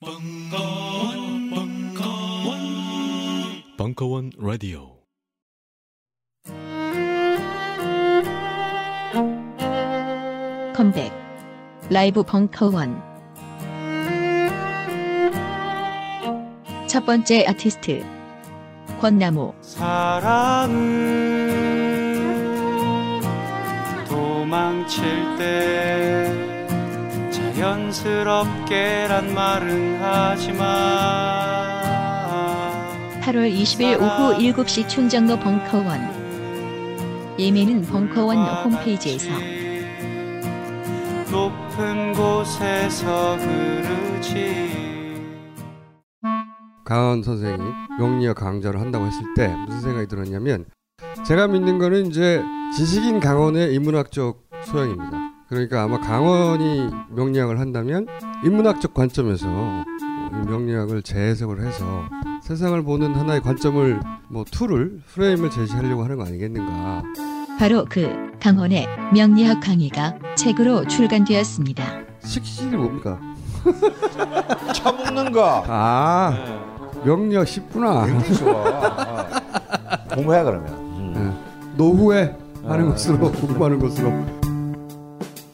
벙커원, 벙커원, 벙커원 라디오. 컴백. 라이브 벙커원. 첫 번째 아티스트 권나무. 사랑은 도망칠 때 자연스럽게란 말은 하지만 8월 20일 오후 7시 충정로 벙커원. 예매는 벙커원 홈페이지에서. 높은 곳에서 흐르지. 강원 선생이 명리학 강좌를 한다고 했을 때 무슨 생각이 들었냐면 제가 믿는 거는 이제 지식인 강헌의 인문학적 소양입니다. 그러니까 아마 강헌이 명리학을 한다면 인문학적 관점에서 이 명리학을 재해석을 해서 세상을 보는 하나의 관점을 뭐 tool을 프레임을 제시하려고 하는 거 아니겠는가. 바로 그 강헌의 명리학 강의가 책으로 출간되었습니다. 식신이 뭡니까? 처먹는 거. 아 명리학 쉽구나. 굉장히 좋아. 어. 공부해 그러면. 음. 노후에 하는 아. 것으로 공부하는 것으로.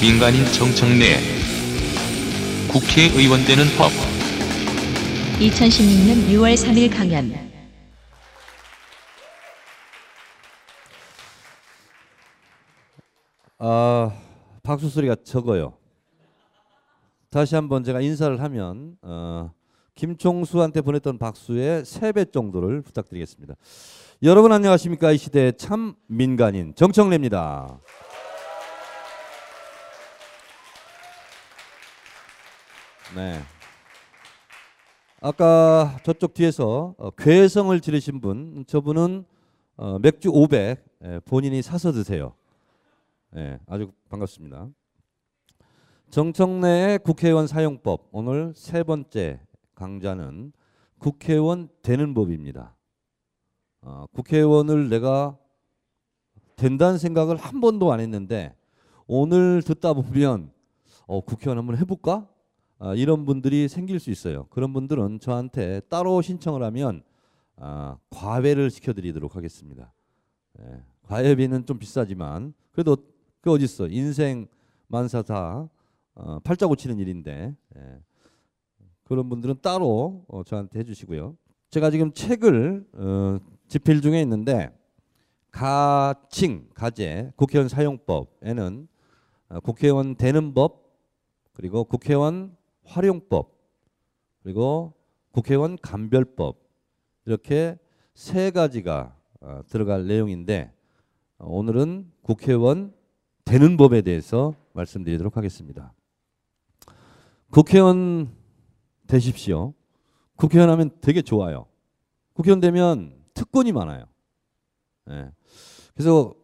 민간인 정청래 국회의원 되는 법 2016년 6월 3일 강연 아, 박수 소리가 적어요. 다시 한번 제가 인사를 하면 어, 김총수한테 보냈던 박수의 세배 정도를 부탁드리겠습니다. 여러분 안녕하십니까? 이 시대의 참 민간인 정청래입니다. 네. 아까 저쪽 뒤에서 어, 괴성을 지르신 분, 저분은 어, 맥주 500 예, 본인이 사서 드세요. 예, 아주 반갑습니다. 정청래의 국회의원 사용법 오늘 세 번째 강좌는 국회의원 되는 법입니다. 어, 국회의원을 내가 된다는 생각을 한 번도 안 했는데 오늘 듣다 보면 어, 국회의원 한번 해볼까? 아, 이런 분들이 생길 수 있어요. 그런 분들은 저한테 따로 신청을 하면 아, 과외를 시켜드리도록 하겠습니다. 예, 과외비는 좀 비싸지만 그래도 그 어디 있어? 인생 만사 다 어, 팔자 고치는 일인데 예. 그런 분들은 따로 어, 저한테 해주시고요. 제가 지금 책을 어, 집필 중에 있는데 가칭 가제 국회의원 사용법에는 어, 국회의원 되는 법 그리고 국회의원 활용법 그리고 국회의원 감별법 이렇게 세 가지가 어, 들어갈 내용인데 어, 오늘은 국회의원 되는 법에 대해서 말씀드리도록 하겠습니다. 국회의원 되십시오. 국회의원 하면 되게 좋아요. 국회의원 되면 특권이 많아요. 예. 그래서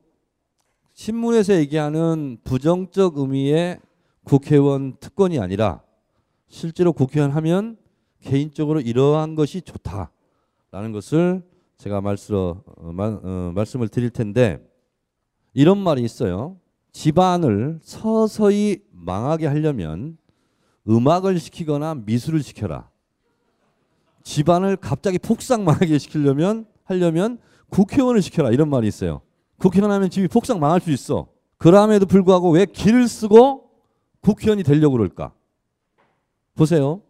신문에서 얘기하는 부정적 의미의 국회의원 특권이 아니라 실제로 국회의원 하면 개인적으로 이러한 것이 좋다라는 것을 제가 말씀, 어, 말, 어, 말씀을 드릴 텐데 이런 말이 있어요. 집안을 서서히 망하게 하려면 음악을 시키거나 미술을 시켜라. 집안을 갑자기 폭삭 망하게 시키려면 하려면 국회의원을 시켜라 이런 말이 있어요. 국회의원 하면 집이 폭삭 망할 수 있어. 그럼에도 불구하고 왜 길을 쓰고 국회의원이 되려고 그럴까? 보세요.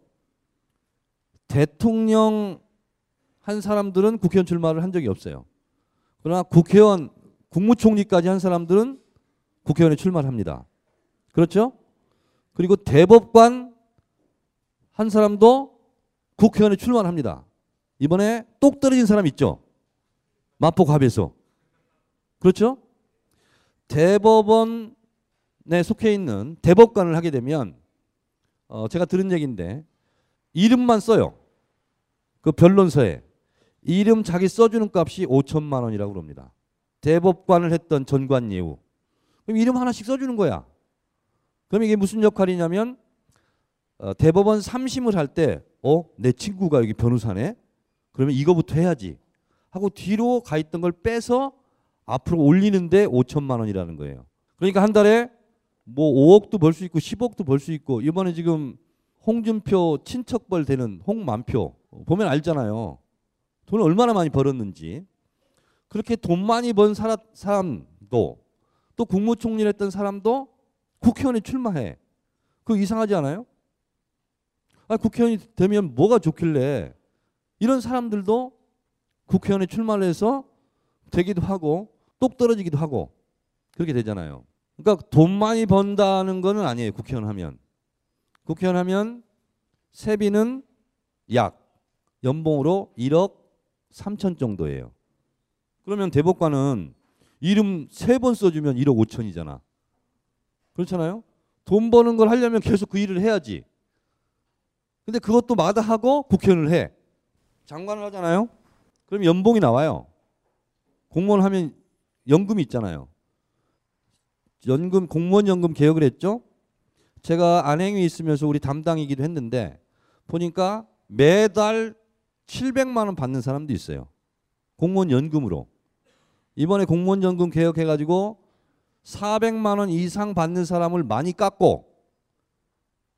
대통령 한 사람들은 국회의원 출마를 한 적이 없어요. 그러나 국회의원, 국무총리까지 한 사람들은 국회의원에 출마를 합니다. 그렇죠? 그리고 대법관 한 사람도 국회의원에 출마를 합니다. 이번에 똑 떨어진 사람 있죠? 마포갑에서. 그렇죠? 대법원에 속해 있는 대법관을 하게 되면 어, 제가 들은 얘기인데 이름만 써요. 그 변론서에 이름 자기 써주는 값이 5천만 원이라고 그럽니다. 대법관을 했던 전관 예우. 그럼 이름 하나씩 써주는 거야. 그럼 이게 무슨 역할이냐면 어, 대법원 삼심을 할 때, 어, 내 친구가 여기 변호사네. 그러면 이거부터 해야지. 하고 뒤로 가 있던 걸 빼서 앞으로 올리는데 5천만 원이라는 거예요. 그러니까 한 달에 뭐 5억도 벌 수 있고 10억도 벌 수 있고 이번에 지금 홍준표 친척벌 되는 홍만표 보면 알잖아요. 돈을 얼마나 많이 벌었는지. 그렇게 돈 많이 번 사람, 사람도 또 국무총리를 했던 사람도 국회의원에 출마해. 그거 이상하지 않아요? 아, 국회의원이 되면 뭐가 좋길래 이런 사람들도 국회의원에 출마를 해서 되기도 하고 똑 떨어지기도 하고 그렇게 되잖아요. 그러니까 돈 많이 번다는 거는 아니에요. 국회의원 하면. 국회의원 하면 세비는 약 연봉으로 1억 3천 정도예요. 그러면 대법관은 이름 세 번 써주면 1억 5천이잖아. 그렇잖아요? 돈 버는 걸 하려면 계속 그 일을 해야지. 근데 그것도 마다하고 국회의원을 해. 장관을 하잖아요? 그럼 연봉이 나와요. 공무원 하면 연금이 있잖아요. 연금 공무원 연금 개혁을 했죠. 제가 안행위 있으면서 우리 담당이기도 했는데 보니까 매달 700만 원 받는 사람도 있어요. 공무원 연금으로. 이번에 공무원 연금 개혁해 가지고 400만 원 이상 받는 사람을 많이 깎고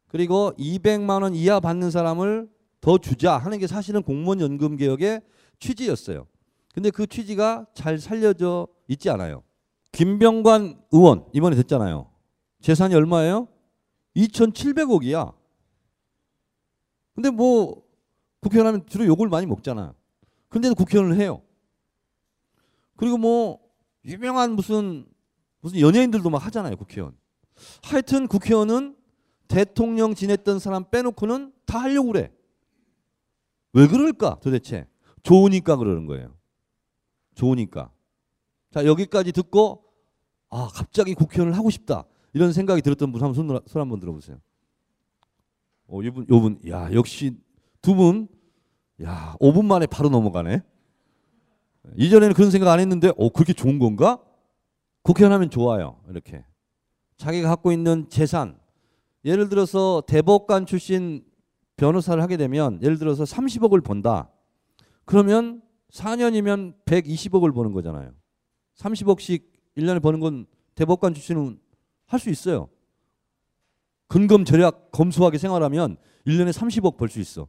그리고 200만 원 이하 받는 사람을 더 주자 하는 게 사실은 공무원 연금 개혁의 취지였어요. 근데 그 취지가 잘 살려져 있지 않아요. 김병관 의원 이번에 됐잖아요. 재산이 얼마예요? 2,700억이야. 근데 뭐 국회의원 하면 주로 욕을 많이 먹잖아. 근데도 국회의원을 해요. 그리고 뭐 유명한 무슨 무슨 연예인들도 막 하잖아요, 국회의원. 하여튼 국회의원은 대통령 지냈던 사람 빼놓고는 다 하려고 그래. 왜 그럴까 도대체? 좋으니까 그러는 거예요. 좋으니까. 자, 여기까지 듣고 아, 갑자기 국회의원을 하고 싶다. 이런 생각이 들었던 분 한번 손, 손 한번 들어보세요. 어, 이분, 요분, 야, 역시 두 분, 야, 5분 만에 바로 넘어가네. 이전에는 그런 생각 안 했는데, 어, 그렇게 좋은 건가? 국회의원 하면 좋아요. 이렇게. 자기가 갖고 있는 재산, 예를 들어서 대법관 출신 변호사를 하게 되면, 예를 들어서 30억을 번다. 그러면 4년이면 120억을 버는 거잖아요. 30억씩 1년에 버는 건 대법관 출신은 할 수 있어요. 근검 절약 검소하게 생활하면 1년에 30억 벌 수 있어.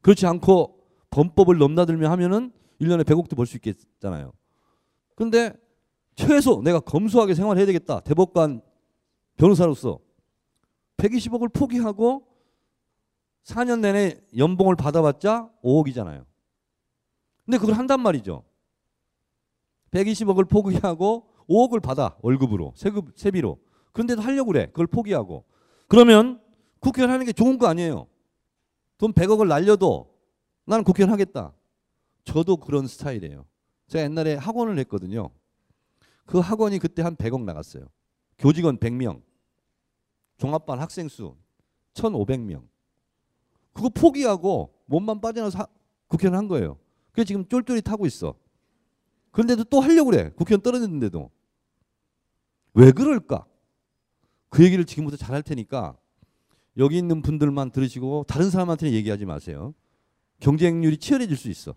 그렇지 않고 범법을 넘나들며 하면은 1년에 100억도 벌 수 있겠잖아요. 근데 최소 내가 검소하게 생활해야 되겠다. 대법관 변호사로서 120억을 포기하고 4년 내내 연봉을 받아봤자 5억이잖아요. 근데 그걸 한단 말이죠. 120억을 포기하고 5억을 받아 월급으로 세급 세비로. 그런데도 하려고 그래. 그걸 포기하고. 그러면 국회의원 하는 게 좋은 거 아니에요. 돈 100억을 날려도 나는 국회의원 하겠다. 저도 그런 스타일이에요. 제가 옛날에 학원을 했거든요. 그 학원이 그때 한 100억 나갔어요. 교직원 100명. 종합반 학생 수 1,500명. 그거 포기하고 몸만 빠져나서 국회의원 한 거예요. 그게 지금 쫄쫄이 타고 있어. 그런데도 또 하려고 그래. 국회의원 떨어졌는데도. 왜 그럴까? 그 얘기를 지금부터 잘 할 테니까 여기 있는 분들만 들으시고 다른 사람한테는 얘기하지 마세요. 경쟁률이 치열해질 수 있어.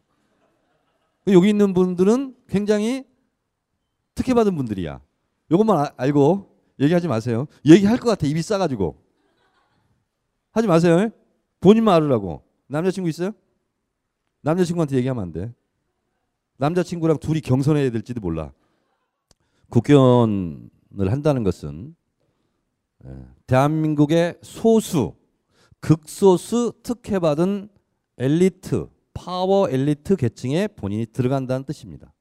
여기 있는 분들은 굉장히 특혜받은 분들이야. 이것만 아, 알고 얘기하지 마세요. 얘기할 것 같아. 입이 싸가지고. 하지 마세요. 본인만 알으라고. 남자친구 있어요? 남자친구한테 얘기하면 안 돼. 남자친구랑 둘이 경선해야 될지도 몰라. 국회의원을 한다는 것은 예, 대한민국의 소수, 극소수 특혜받은 엘리트, 파워 엘리트 계층에 본인이 들어간다는 뜻입니다.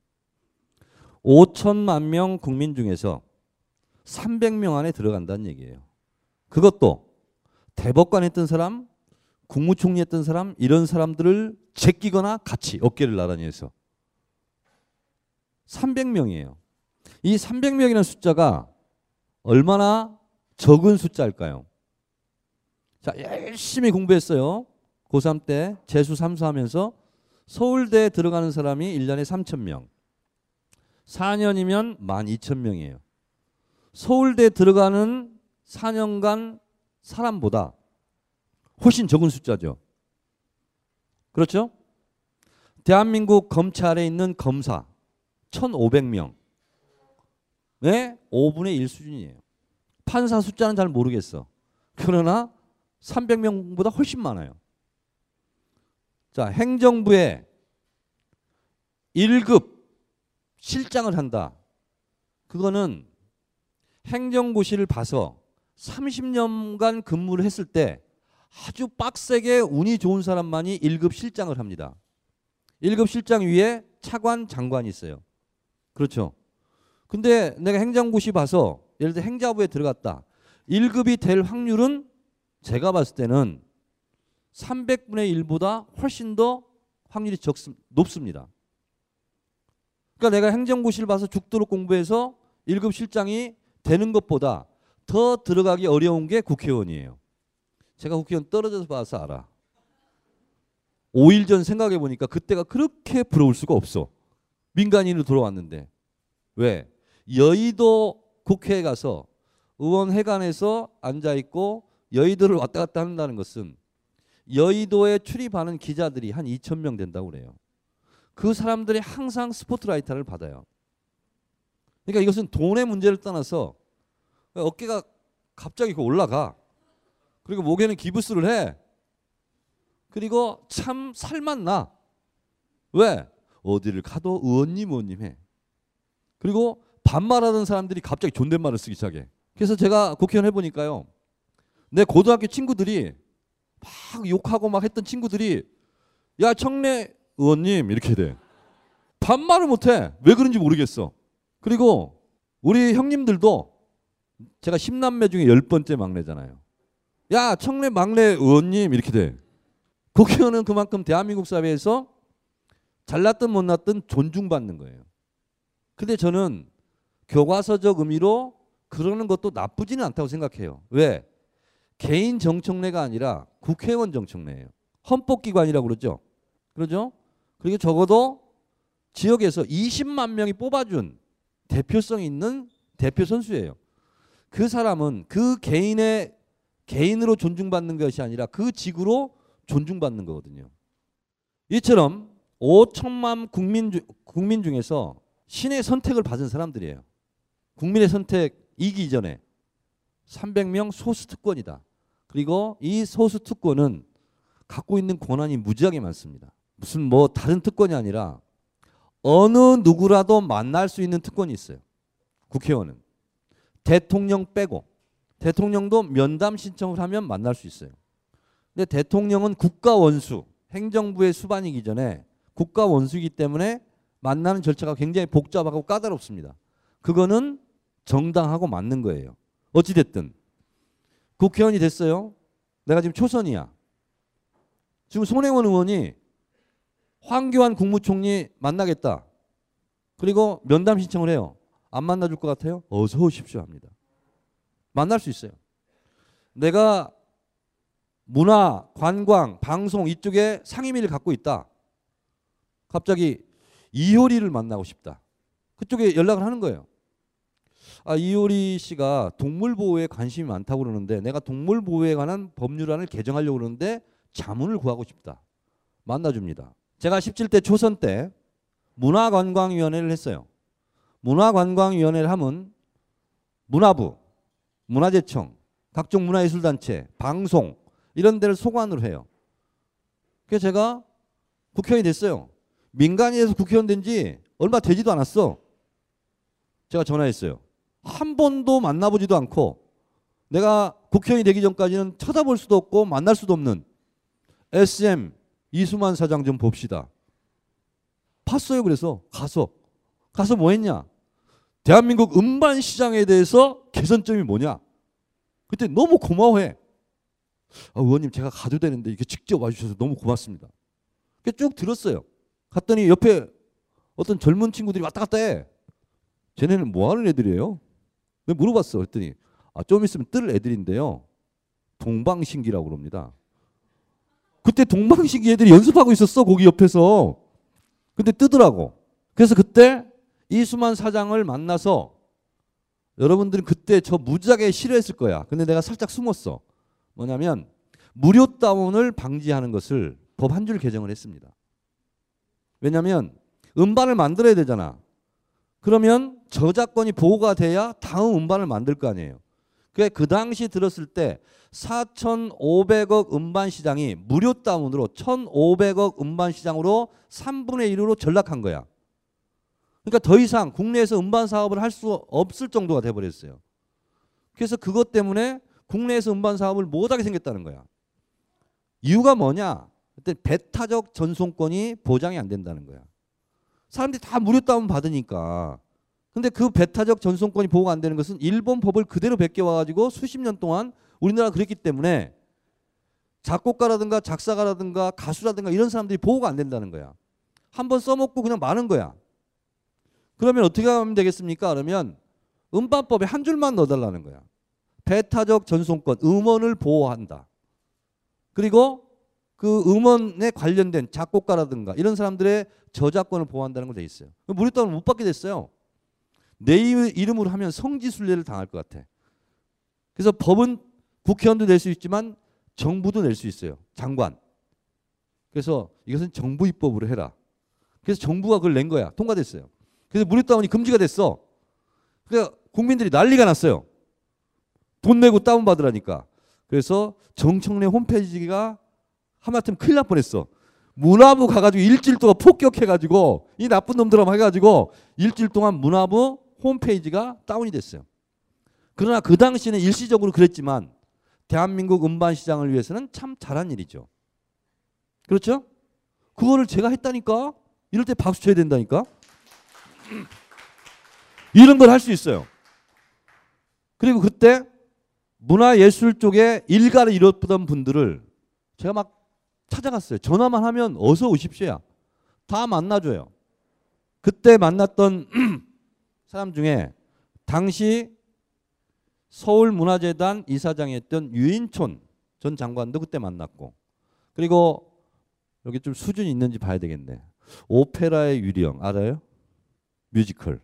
5천만 명 국민 중에서 300명 안에 들어간다는 얘기예요. 그것도 대법관 했던 사람, 국무총리 했던 사람, 이런 사람들을 제끼거나 같이 어깨를 나란히 해서 300명이에요. 이 300명이라는 숫자가 얼마나 적은 숫자일까요? 자, 열심히 공부했어요. 고3 때 재수 삼수하면서 서울대에 들어가는 사람이 1년에 3천 명. 4년이면 12,000명이에요. 서울대 들어가는 4년간 사람보다 훨씬 적은 숫자죠. 그렇죠? 대한민국 검찰에 있는 검사 1,500명. 네? 5분의 1 수준이에요. 판사 숫자는 잘 모르겠어. 그러나 300명보다 훨씬 많아요. 자, 행정부에 1급 실장을 한다. 그거는 행정고시를 봐서 30년간 근무를 했을 때 아주 빡세게 운이 좋은 사람만이 1급 실장을 합니다. 1급 실장 위에 차관 장관이 있어요. 그렇죠. 근데 내가 행정고시 봐서 예를 들어 행자부에 들어갔다. 1급이 될 확률은 제가 봤을 때는 300분의 1보다 훨씬 더 확률이 적, 높습니다. 그러니까 내가 행정고시를 봐서 죽도록 공부해서 1급 실장이 되는 것보다 더 들어가기 어려운 게 국회의원이에요. 제가 국회의원 떨어져서 봐서 알아. 5일 전 생각해 보니까 그때가 그렇게 부러울 수가 없어. 민간인으로 돌아왔는데. 왜? 여의도 국회에 가서 의원회관에서 앉아 있고 여의도를 왔다 갔다 한다는 것은 여의도에 출입하는 기자들이 한 2천 명 된다고 그래요. 그 사람들이 항상 스포트라이트를 받아요. 그러니까 이것은 돈의 문제를 떠나서 어깨가 갑자기 올라가. 그리고 목에는 기부스를 해. 그리고 참 살만 나. 왜? 어디를 가도 의원님 의원님 해. 그리고 반말하던 사람들이 갑자기 존댓말을 쓰기 시작해. 그래서 제가 국회의원 해보니까요. 내 고등학교 친구들이 막 욕하고 막 했던 친구들이 야 청래 의원님 이렇게 돼. 반말을 못해. 왜 그런지 모르겠어. 그리고 우리 형님들도 제가 10남매 중에 열 번째 막내잖아요. 야 청래 막내 의원님 이렇게 돼. 국회의원은 그만큼 대한민국 사회에서 잘났든 못났든 존중받는 거예요. 근데 저는 교과서적 의미로 그러는 것도 나쁘지는 않다고 생각해요. 왜? 개인 정청래가 아니라 국회의원 정청래예요. 헌법기관이라고 그러죠. 그러죠? 그리고 적어도 지역에서 20만 명이 뽑아준 대표성 있는 대표 선수예요. 그 사람은 그 개인의 개인으로 존중받는 것이 아니라 그 직으로 존중받는 거거든요. 이처럼 5천만 국민 주, 국민 중에서 신의 선택을 받은 사람들이에요. 국민의 선택 이기 전에 300명 소수 특권이다. 그리고 이 소수 특권은 갖고 있는 권한이 무지하게 많습니다. 무슨 뭐 다른 특권이 아니라 어느 누구라도 만날 수 있는 특권이 있어요. 국회의원은 대통령 빼고 대통령도 면담 신청을 하면 만날 수 있어요. 근데 대통령은 국가 원수, 행정부의 수반이기 전에 국가 원수이기 때문에 만나는 절차가 굉장히 복잡하고 까다롭습니다. 그거는 정당하고 맞는 거예요. 어찌 됐든 국회의원이 됐어요. 내가 지금 초선이야. 지금 손혜원 의원이 황교안 국무총리 만나겠다. 그리고 면담 신청을 해요. 안 만나줄 것 같아요? 어서 오십시오 합니다. 만날 수 있어요. 내가 문화, 관광, 방송 이쪽에 상임위를 갖고 있다. 갑자기 이효리를 만나고 싶다. 그쪽에 연락을 하는 거예요. 아, 이효리 씨가 동물 보호에 관심이 많다고 그러는데 내가 동물 보호에 관한 법률안을 개정하려고 그러는데 자문을 구하고 싶다. 만나줍니다. 제가 17대 초선 때 문화관광위원회를 했어요. 문화관광위원회를 하면 문화부, 문화재청, 각종 문화예술단체, 방송 이런 데를 소관으로 해요. 그래서 제가 국회의원이 됐어요. 민간인에서 국회의원 된 지 얼마 되지도 않았어. 제가 전화했어요. 한 번도 만나보지도 않고 내가 국회의원이 되기 전까지는 쳐다볼 수도 없고 만날 수도 없는 SM 이수만 사장 좀 봅시다. 봤어요. 그래서 가서 가서 뭐 했냐? 대한민국 음반 시장에 대해서 개선점이 뭐냐? 그때 너무 고마워해. 아, 의원님 제가 가도 되는데 이렇게 직접 와주셔서 너무 고맙습니다. 쭉 들었어요. 갔더니 옆에 어떤 젊은 친구들이 왔다 갔다 해. 쟤네는 뭐 하는 애들이에요? 내가 물어봤어. 그랬더니 아, 좀 있으면 뜰 애들인데요. 동방신기라고 그럽니다. 그때 동방신기 애들이 연습하고 있었어 거기 옆에서. 근데 뜨더라고. 그래서 그때 이수만 사장을 만나서 여러분들은 그때 저 무지하게 싫어했을 거야. 근데 내가 살짝 숨었어. 뭐냐면 무료 다운을 방지하는 것을 법 한 줄 개정을 했습니다. 왜냐하면 음반을 만들어야 되잖아. 그러면 저작권이 보호가 돼야 다음 음반을 만들 거 아니에요. 그게 그 당시 들었을 때 4,500억 음반 시장이 무료 다운으로 1,500억 음반 시장으로 3분의 1으로 전락한 거야. 그러니까 더 이상 국내에서 음반 사업을 할 수 없을 정도가 돼 버렸어요. 그래서 그것 때문에 국내에서 음반 사업을 못하게 생겼다는 거야. 이유가 뭐냐? 그때 배타적 전송권이 보장이 안 된다는 거야. 사람들이 다 무료 다운 받으니까. 근데 그 배타적 전송권이 보호가 안 되는 것은 일본 법을 그대로 베껴와 가지고 수십 년 동안 우리나라가 그랬기 때문에 작곡가라든가 작사가라든가 가수라든가 이런 사람들이 보호가 안 된다는 거야. 한번 써먹고 그냥 마는 거야. 그러면 어떻게 하면 되겠습니까? 그러면 음반법에 한 줄만 넣어달라는 거야. 배타적 전송권, 음원을 보호한다. 그리고 그 음원에 관련된 작곡가라든가 이런 사람들의 저작권을 보호한다는 걸돼 있어요. 무료다운을 못 받게 됐어요. 내 이름으로 하면 성지순례를 당할 것 같아. 그래서 법은 국회의원도 낼 수 있지만 정부도 낼 수 있어요. 장관. 그래서 이것은 정부 입법으로 해라. 그래서 정부가 그걸 낸 거야. 통과됐어요. 그래서 무료다운이 금지가 됐어. 그러니까 국민들이 난리가 났어요. 돈 내고 다운받으라니까. 그래서 정청래 홈페이지가 하마터면 큰일 날 뻔했어. 문화부 가가지고 일주일 동안 폭격해가지고 이 나쁜 놈들하고 해가지고 일주일 동안 문화부 홈페이지가 다운이 됐어요. 그러나 그 당시에는 일시적으로 그랬지만 대한민국 음반 시장을 위해서는 참 잘한 일이죠. 그렇죠? 그거를 제가 했다니까? 이럴 때 박수 쳐야 된다니까? 이런 걸 할 수 있어요. 그리고 그때 문화예술 쪽에 일가를 이뤘던 분들을 제가 막 찾아갔어요. 전화만 하면 어서 오십시오. 다 만나줘요. 그때 만났던 사람 중에 당시 서울문화재단 이사장이었던 유인촌 전 장관도 그때 만났고 그리고 여기 좀 수준이 있는지 봐야 되겠네. 오페라의 유령 알아요? 뮤지컬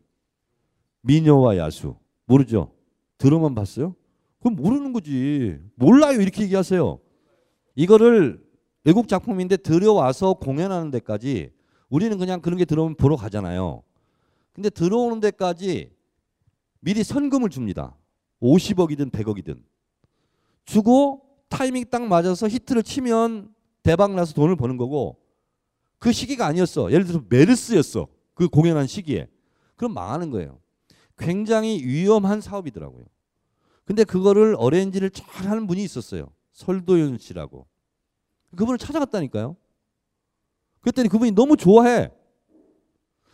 미녀와 야수 모르죠? 들어만 봤어요? 그럼 모르는 거지. 몰라요 이렇게 얘기하세요. 이거를 외국 작품인데 들여와서 공연하는 데까지 우리는 그냥 그런 게 들어오면 보러 가잖아요. 근데 들어오는 데까지 미리 선금을 줍니다. 50억이든 100억이든. 주고 타이밍 딱 맞아서 히트를 치면 대박 나서 돈을 버는 거고 그 시기가 아니었어. 예를 들어서 메르스였어. 그 공연한 시기에. 그럼 망하는 거예요. 굉장히 위험한 사업이더라고요. 근데 그거를 어레인지를 잘 하는 분이 있었어요. 설도윤 씨라고. 그분을 찾아갔다니까요. 그랬더니 그분이 너무 좋아해.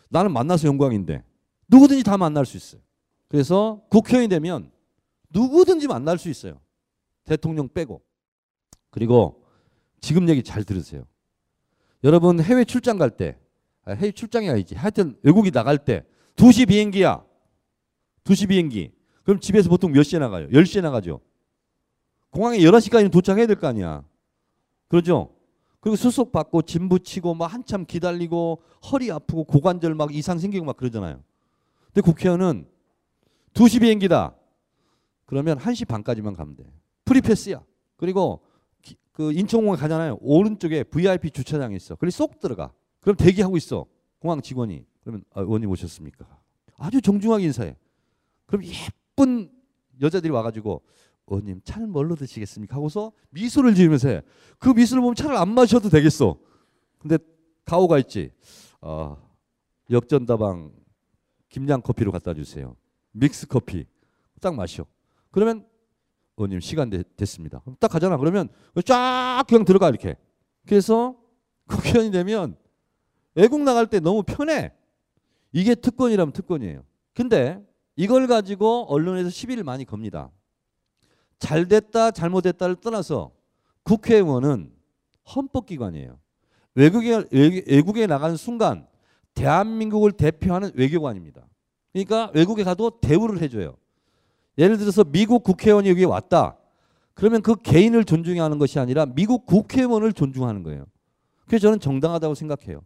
나는 만나서 영광인데. 누구든지 다 만날 수 있어요. 그래서 국회의원이 되면 누구든지 만날 수 있어요. 대통령 빼고. 그리고 지금 얘기 잘 들으세요. 여러분 해외 출장 갈 때, 아, 해외 출장이 아니지. 하여튼 외국이 나갈 때 2시 비행기야. 2시 비행기. 그럼 집에서 보통 몇 시에 나가요? 10시에 나가죠. 공항에 11시까지는 도착해야 될 거 아니야. 그러죠? 그리고 수속 받고 짐 붙이고 막 한참 기다리고 허리 아프고 고관절 막 이상 생기고 막 그러잖아요. 근데 국회의원은 2시 비행기다. 그러면 1시 반까지만 가면 돼. 프리패스야. 그리고 기, 그 인천공항에 가잖아요. 오른쪽에 VIP 주차장이 있어. 그리 쏙 들어가. 그럼 대기하고 있어. 공항 직원이. 그러면 아, 의원님 오셨습니까? 아주 정중하게 인사해. 그럼 예쁜 여자들이 와가지고 의원님 차는 뭘로 드시겠습니까? 하고서 미소를 지으면서 해. 그 미소를 보면 차를 안 마셔도 되겠어. 근데 가오가 있지. 어, 역전다방 김양 커피로 갖다 주세요. 믹스 커피 딱 마셔. 그러면 의원님 시간 되, 됐습니다. 딱 가잖아. 그러면 쫙 그냥 들어가 이렇게. 그래서 국회의원이 되면 외국 나갈 때 너무 편해. 이게 특권이라면 특권이에요. 근데 이걸 가지고 언론에서 시비를 많이 겁니다. 잘 됐다 잘못됐다를 떠나서 국회의원은 헌법기관이에요. 외국에 외국에 나가는 순간 대한민국을 대표하는 외교관입니다. 그러니까 외국에 가도 대우를 해줘요. 예를 들어서 미국 국회의원이 여기 왔다. 그러면 그 개인을 존중하는 것이 아니라 미국 국회의원을 존중하는 거예요. 그래서 저는 정당하다고 생각해요.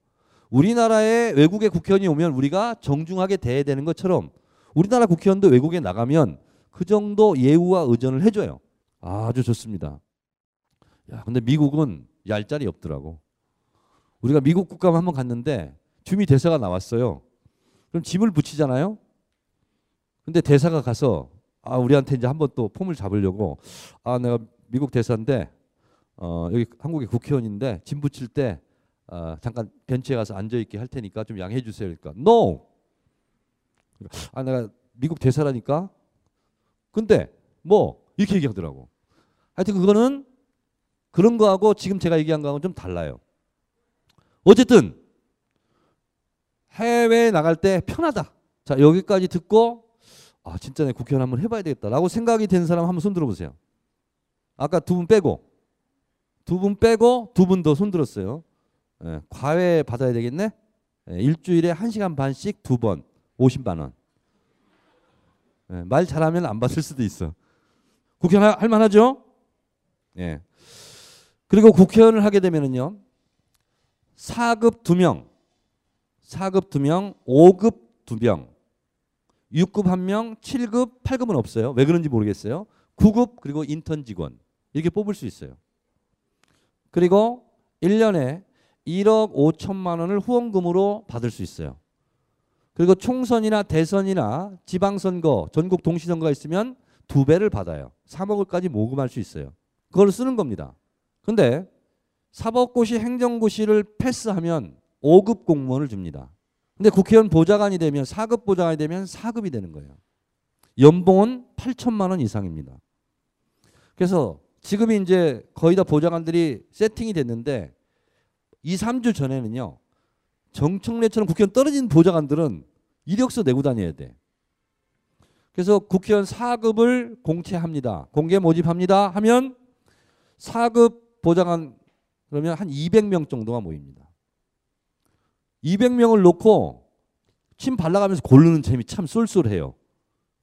우리나라에 외국의 국회의원이 오면 우리가 정중하게 대해야 되는 것처럼 우리나라 국회의원도 외국에 나가면 그 정도 예우와 의전을 해줘요. 아주 좋습니다. 야, 근데 미국은 얄짤이 없더라고. 우리가 미국 국감 한번 갔는데 주미 대사가 나왔어요. 그럼 짐을 붙이잖아요. 근데 대사가 가서 아 우리한테 이제 한번 또 폼을 잡으려고 아 내가 미국 대사인데 어 여기 한국의 국회의원인데 짐 붙일 때 어, 잠깐 벤치에 가서 앉아 있게 할 테니까 좀 양해해 주세요. 그러니까 no. 아 내가 미국 대사라니까. 근데 뭐 이렇게 얘기하더라고. 하여튼 그거는 그런 거하고 지금 제가 얘기한 거하고는 좀 달라요. 어쨌든 해외에 나갈 때 편하다. 자 여기까지 듣고 아 진짜 내 국회의원 한번 해봐야 되겠다라고 생각이 된 사람 한번 손 들어보세요. 아까 두 분 빼고 두 분 빼고 두 분 더 손 들었어요. 예, 과외 받아야 되겠네. 예, 일주일에 한 시간 반씩 두번 50만 원. 예, 말 잘하면 안 받을 수도 있어. 국회의원 할 만하죠? 예. 그리고 국회의원을 하게 되면은요. 4급 2명, 4급 2명, 5급 2명, 6급 1명, 7급, 8급은 없어요. 왜 그런지 모르겠어요. 9급 그리고 인턴 직원 이렇게 뽑을 수 있어요. 그리고 1년에 1억 5천만 원을 후원금으로 받을 수 있어요. 그리고 총선이나 대선이나 지방선거, 전국 동시선거가 있으면 두 배를 받아요. 3억을까지 모금할 수 있어요. 그걸 쓰는 겁니다. 근데 사법고시, 행정고시를 패스하면 5급 공무원을 줍니다. 근데 국회의원 보좌관이 되면 4급 보좌관이 되면 4급이 되는 거예요. 연봉은 8천만 원 이상입니다. 그래서 지금이 이제 거의 다 보좌관들이 세팅이 됐는데 2, 3주 전에는요. 정청래처럼 국회의원 떨어진 보좌관들은 이력서 내고 다녀야 돼. 그래서 국회의원 4급을 공채합니다. 공개 모집합니다. 하면 4급 보좌관 그러면 한 200명 정도가 모입니다. 200명을 놓고 침 발라가면서 고르는 재미 참 쏠쏠해요.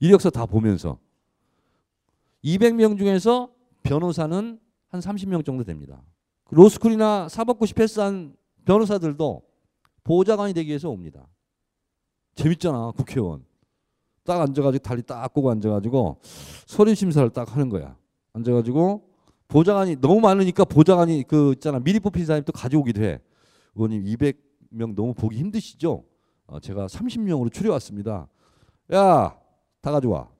이력서 다 보면서. 200명 중에서 변호사는 한 30명 정도 됩니다. 로스쿨이나 사법고시 패스한 변호사들도 보좌관이 되기 위해서 옵니다. 재밌잖아 국회의원. 딱 앉아가지고 다리 딱 꼬고 앉아가지고 서류 심사를 딱 하는 거야. 앉아가지고 보좌관이 너무 많으니까 보좌관이 그 있잖아 미리 뽑힌 사람이 또 가져오기도 해. 의원님 200명 너무 보기 힘드시죠? 어, 제가 30명으로 추려왔습니다. 야, 다 가져와.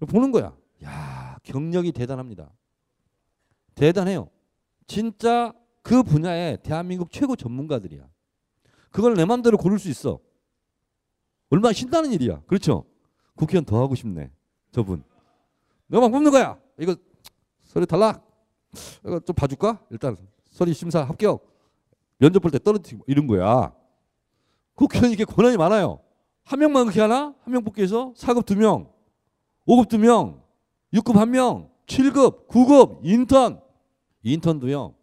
보는 거야. 야, 경력이 대단합니다. 대단해요. 진짜 그 분야에 대한민국 최고 전문가들이야. 그걸 내 마음대로 고를 수 있어. 얼마나 신나는 일이야. 그렇죠? 국회의원 더 하고 싶네. 저분. 너만 뽑는 거야. 이거 서류 탈락. 이거 좀 봐줄까? 일단 서류 심사 합격. 면접 볼 때 떨어뜨리고 이런 거야. 국회의원 이게 권한이 많아요. 한 명만 그렇게 하나? 한 명 뽑기 위해서 4급 2명, 5급 2명, 6급 1명, 7급, 9급, 인턴. 인턴도요.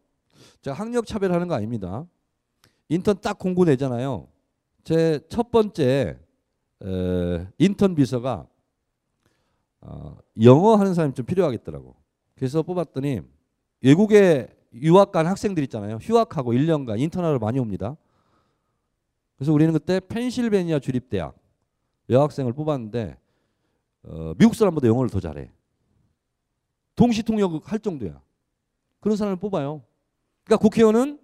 제가 학력 차별하는 거 아닙니다. 인턴 딱 공고 내잖아요. 제 첫 번째 에, 인턴 비서가 어, 영어 하는 사람이 좀 필요하겠더라고. 그래서 뽑았더니 외국에 유학 간 학생들 있잖아요. 휴학하고 1년간 인턴하러 많이 옵니다. 그래서 우리는 그때 펜실베니아 주립대학 여학생을 뽑았는데 어, 미국 사람보다 영어를 더 잘해. 동시 통역 할 정도야. 그런 사람을 뽑아요. 그러니까 국회의원은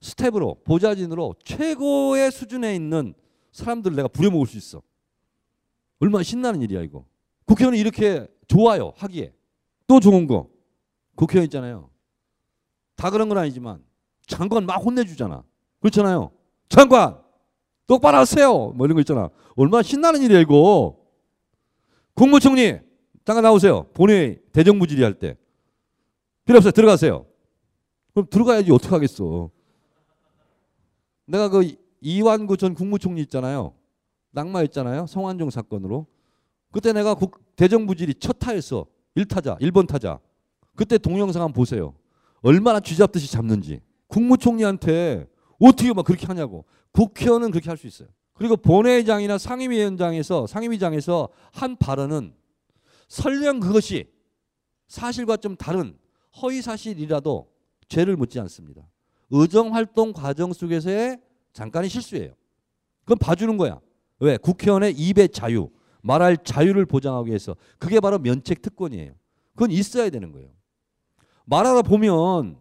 스텝으로 보좌진으로 최고의 수준에 있는 사람들을 내가 부려먹을 수 있어. 얼마나 신나는 일이야 이거. 국회의원은 이렇게 좋아요 하기에. 또 좋은 거. 국회의원 있잖아요. 다 그런 건 아니지만 장관 막 혼내주잖아. 그렇잖아요. 장관 똑바로 하세요. 뭐 이런 거 있잖아. 얼마나 신나는 일이야 이거. 국무총리 잠깐 나오세요. 본회의 대정부 질의 할 때. 필요 없어요. 들어가세요. 그럼 들어가야지 어떻게 하겠어. 내가 그 이완구 전 국무총리 있잖아요. 낙마했잖아요. 성완종 사건으로. 그때 내가 국, 대정부 질의 첫 타였어. 1타자, 1번 타자. 그때 동영상 한번 보세요. 얼마나 쥐잡듯이 잡는지. 국무총리한테 어떻게 막 그렇게 하냐고. 국회의원은 그렇게 할 수 있어요. 그리고 본회의장이나 상임위원장에서 상임위장에서 한 발언은 설령 그것이 사실과 좀 다른 허위 사실이라도 죄를 묻지 않습니다. 의정 활동 과정 속에서의 잠깐의 실수예요. 그건 봐주는 거야. 왜? 국회의원의 입의 자유, 말할 자유를 보장하기 위해서 그게 바로 면책 특권이에요. 그건 있어야 되는 거예요. 말하다 보면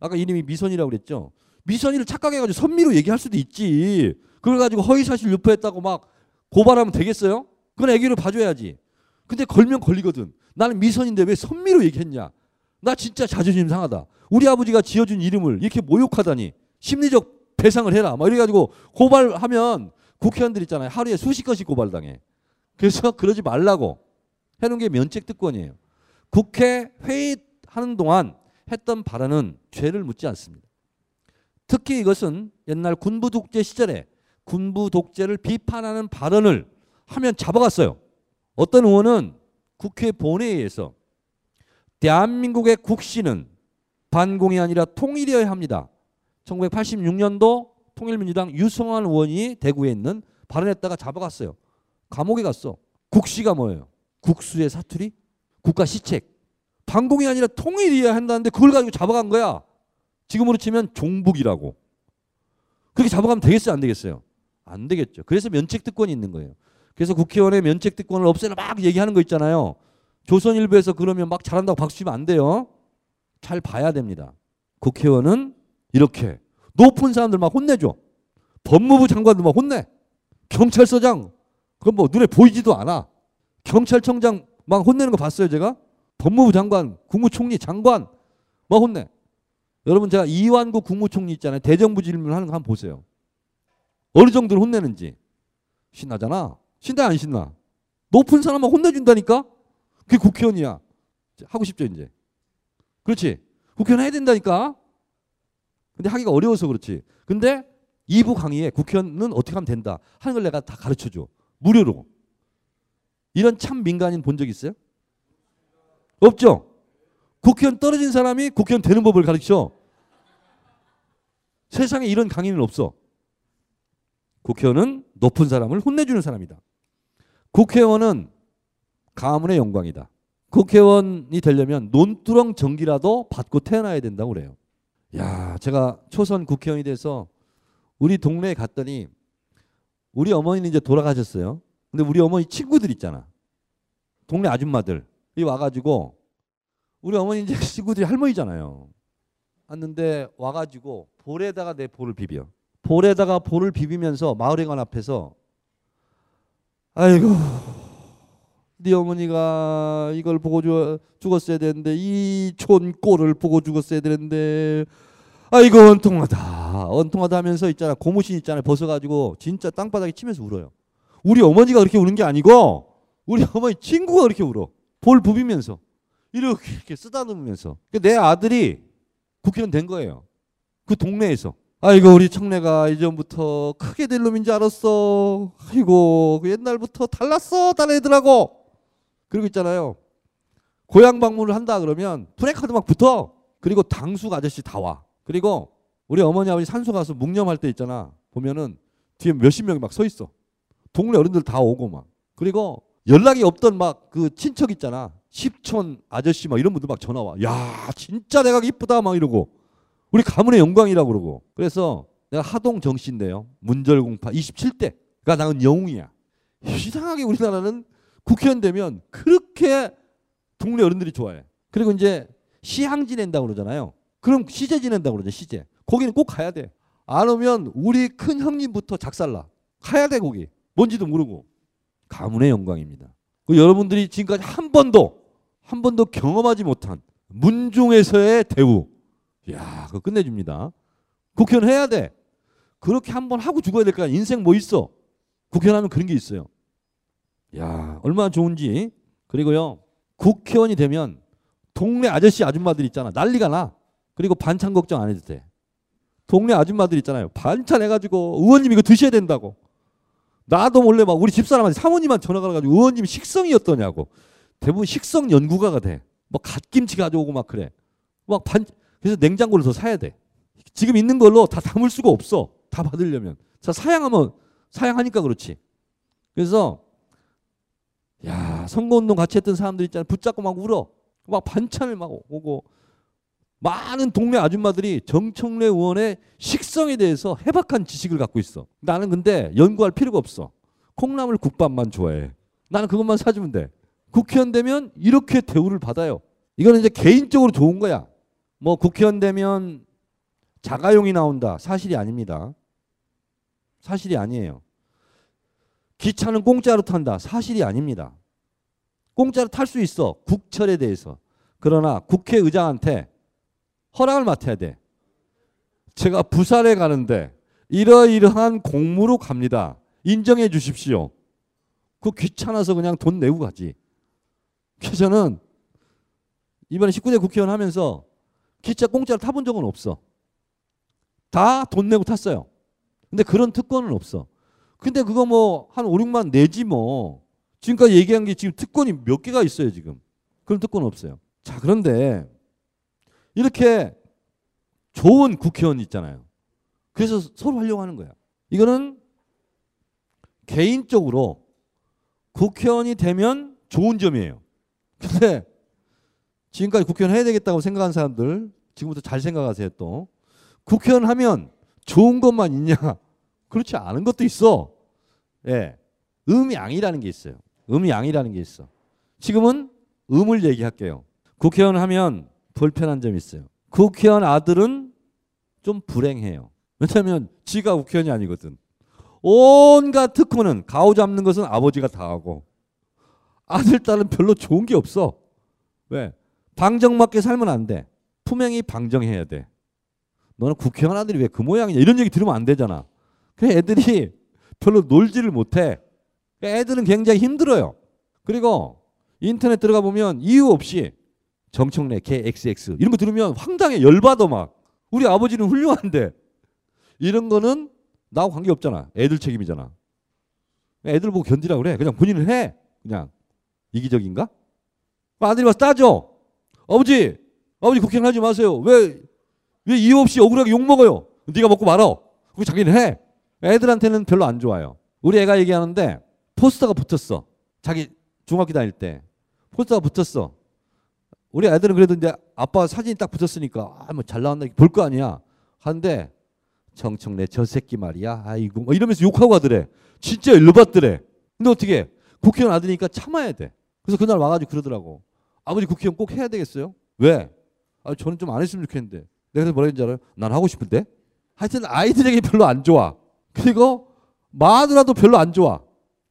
아까 이름이 미선이라고 그랬죠. 미선이를 착각해가지고 선미로 얘기할 수도 있지. 그걸 가지고 허위사실 유포했다고 막 고발하면 되겠어요? 그건 애기를 봐줘야지. 근데 걸면 걸리거든. 나는 미선인데 왜 선미로 얘기했냐? 나 진짜 자존심 상하다. 우리 아버지가 지어준 이름을 이렇게 모욕하다니 심리적 배상을 해라. 막 이래가지고 고발하면 국회의원들 있잖아요. 하루에 수십 건씩 고발당해. 그래서 그러지 말라고 해놓은 게 면책 특권이에요. 국회 회의하는 동안 했던 발언은 죄를 묻지 않습니다. 특히 이것은 옛날 군부 독재 시절에 군부 독재를 비판하는 발언을 하면 잡아갔어요. 어떤 의원은 국회 본회의에서 대한민국의 국시는 반공이 아니라 통일이어야 합니다. 1986년도 통일민주당 유성환 의원이 대구에 있는 발언했다가 잡아갔어요. 감옥에 갔어. 국시가 뭐예요? 국수의 사투리? 국가 시책. 반공이 아니라 통일이어야 한다는데 그걸 가지고 잡아간 거야. 지금으로 치면 종북이라고. 그렇게 잡아가면 되겠어요? 안 되겠어요? 안 되겠죠. 그래서 면책 특권이 있는 거예요. 그래서 국회의원의 면책 특권을 없애라 막 얘기하는 거 있잖아요. 조선일보에서 그러면 막 잘한다고 박수 치면 안 돼요. 잘 봐야 됩니다. 국회의원은 이렇게 높은 사람들 막 혼내줘. 법무부 장관도 막 혼내. 경찰서장 그건 뭐 눈에 보이지도 않아. 경찰청장 막 혼내는 거 봤어요 제가? 법무부 장관, 국무총리, 장관 막 혼내. 여러분 제가 이완구 국무총리 있잖아요. 대정부 질문하는 거 한번 보세요. 어느 정도로 혼내는지. 신나잖아. 신나 안 신나? 높은 사람만 혼내준다니까? 그게 국회의원이야. 하고 싶죠 이제. 그렇지. 국회의원 해야 된다니까. 근데 하기가 어려워서 그렇지. 근데 2부 강의에 국회의원은 어떻게 하면 된다 하는 걸 내가 다 가르쳐 줘. 무료로. 이런 참 민간인 본 적 있어요? 없죠? 국회의원 떨어진 사람이 국회의원 되는 법을 가르쳐. 세상에 이런 강의는 없어. 국회의원은 높은 사람을 혼내주는 사람이다. 국회의원은 가문의 영광이다. 국회의원이 되려면 논두렁 전기라도 받고 태어나야 된다고 그래요. 야, 제가 초선 국회의원이 돼서 우리 동네에 갔더니 우리 어머니는 이제 돌아가셨어요. 근데 우리 어머니 친구들 있잖아. 동네 아줌마들. 이 와가지고 우리 어머니 이제 친구들이 할머니잖아요. 왔는데 와가지고 볼에다가 내 볼을 비벼. 볼에다가 볼을 비비면서 마을회관 앞에서 아이고 네 어머니가 이걸 보고 죽었어야 되는데 이 촌꼴을 보고 죽었어야 되는데 아이고 원통하다. 원통하다 하면서 있잖아. 고무신 있잖아요. 벗어가지고 진짜 땅바닥에 치면서 울어요. 우리 어머니가 그렇게 우는 게 아니고 우리 어머니 친구가 그렇게 울어. 볼 부비면서. 이렇게 이렇게 쓰다듬으면서. 내 아들이 국회의원 된 거예요. 그 동네에서. 아이고 우리 청래가 이전부터 크게 될 놈인 줄 알았어. 아이고 그 옛날부터 달랐어. 다른 애들하고 그리고 있잖아요. 고향 방문을 한다 그러면 프레카드 막 붙어. 그리고 당숙 아저씨 다 와. 그리고 우리 어머니 아버지 산소 가서 묵념할 때 있잖아. 보면은 뒤에 몇십 명이 막 서 있어. 동네 어른들 다 오고 막. 그리고 연락이 없던 막 그 친척 있잖아. 십촌 아저씨 막 이런 분들 막 전화 와 야 진짜 내가 이쁘다 막 이러고. 우리 가문의 영광이라고 그러고. 그래서 내가 하동 정씨인데요. 문절공파 27대 그러니까 나는 영웅이야. 이상하게 우리나라는 국회의원 되면 그렇게 동네 어른들이 좋아해 그리고 이제 시향 지낸다고 그러잖아요 그럼 시제 지낸다고 그러죠 시제 거기는 꼭 가야 돼 안 오면 우리 큰 형님부터 작살나 가야 돼 거기 뭔지도 모르고 가문의 영광입니다 그 여러분들이 지금까지 한 번도 한 번도 경험하지 못한 문중에서의 대우 야, 그거 끝내줍니다. 국회의원 해야 돼. 그렇게 한 번 하고 죽어야 될 거야. 인생 뭐 있어? 국회의원 하면 그런 게 있어요. 야, 얼마나 좋은지. 그리고요, 국회의원이 되면 동네 아저씨 아줌마들 있잖아. 난리가 나. 그리고 반찬 걱정 안 해도 돼. 동네 아줌마들 있잖아요. 반찬 해가지고 의원님 이거 드셔야 된다고. 나도 몰래 막 우리 집사람한테 사모님한 전화 가 가지고 의원님 식성이 어떠냐고. 대부분 식성 연구가가 돼. 뭐 갓김치 가져오고 막 그래. 막 반, 그래서 냉장고를 더 사야 돼. 지금 있는 걸로 다 담을 수가 없어. 다 받으려면. 자, 사양하면 사양하니까 그렇지. 그래서 야, 선거운동 같이 했던 사람들 있잖아. 붙잡고 막 울어. 막 반찬을 막 오고 많은 동네 아줌마들이 정청래 의원의 식성에 대해서 해박한 지식을 갖고 있어. 나는 근데 연구할 필요가 없어. 콩나물 국밥만 좋아해. 나는 그것만 사주면 돼. 국회의원 되면 이렇게 대우를 받아요. 이거는 이제 개인적으로 좋은 거야. 뭐 국회의원 되면 자가용이 나온다. 사실이 아닙니다. 사실이 아니에요. 기차는 공짜로 탄다. 사실이 아닙니다. 공짜로 탈 수 있어. 국철에 대해서. 그러나 국회의장한테 허락을 맡아야 돼. 제가 부산에 가는데 이러이러한 공무로 갑니다. 인정해 주십시오. 그 귀찮아서 그냥 돈 내고 가지. 그래서 저는 이번에 19대 국회의원 하면서 기차 공짜로 타본 적은 없어. 다 돈 내고 탔어요. 근데 그런 특권은 없어. 근데 그거 뭐 한 5, 6만 내지 뭐. 지금까지 얘기한 게 지금 특권이 몇 개가 있어요, 지금. 그런 특권 없어요. 자, 그런데 이렇게 좋은 국회의원 있잖아요. 그래서 서로 하려고 하는 거야. 이거는 개인적으로 국회의원이 되면 좋은 점이에요. 근데 지금까지 국회의원 해야 되겠다고 생각한 사람들 지금부터 잘 생각하세요 또. 국회의원 하면 좋은 것만 있냐? 그렇지 않은 것도 있어. 예. 음양이라는 게 있어요. 음양이라는 게 있어. 지금은 음을 얘기할게요. 국회의원 하면 불편한 점이 있어요. 국회의원 아들은 좀 불행해요. 왜냐하면 지가 국회의원이 아니거든. 온갖 특권은 가오 잡는 것은 아버지가 다 하고 아들 딸은 별로 좋은 게 없어. 왜? 방정맞게 살면 안 돼. 품행이 방정해야 돼. 너는 국회의원 아들이 왜 그 모양이냐 이런 얘기 들으면 안 되잖아. 그래 애들이 별로 놀지를 못해. 애들은 굉장히 힘들어요. 그리고 인터넷 들어가 보면 이유 없이 정청래, 개 XX 이런 거 들으면 황당해 열받아 막. 우리 아버지는 훌륭한데 이런 거는 나하고 관계 없잖아. 애들 책임이잖아. 애들 보고 견디라 그래. 그냥 본인은 해. 그냥 이기적인가? 아들이 와서 따져. 아버지, 아버지 국회의원 하지 마세요. 왜, 왜 이유 없이 억울하게 욕 먹어요? 네가 먹고 말아. 그 자기는 해. 애들한테는 별로 안 좋아요. 우리 애가 얘기하는데 포스터가 붙었어. 자기 중학교 다닐 때 포스터가 붙었어. 우리 애들은 그래도 이제 아빠 사진이 딱 붙었으니까 아 뭐 잘 나왔나 볼 거 아니야. 하는데 정청래 저 새끼 말이야. 아이고 뭐 이러면서 욕하고 가더래. 진짜 열받더래. 근데 어떻게 국회의원 아들이니까 참아야 돼. 그래서 그날 와가지고 그러더라고. 아버지 국회의원 꼭 해야 되겠어요? 왜? 아 저는 좀 안 했으면 좋겠는데. 내가 그래서 뭐라 했는지 알아요? 난 하고 싶은데. 하여튼 아이들에게 별로 안 좋아. 그리고 마누라도 별로 안 좋아.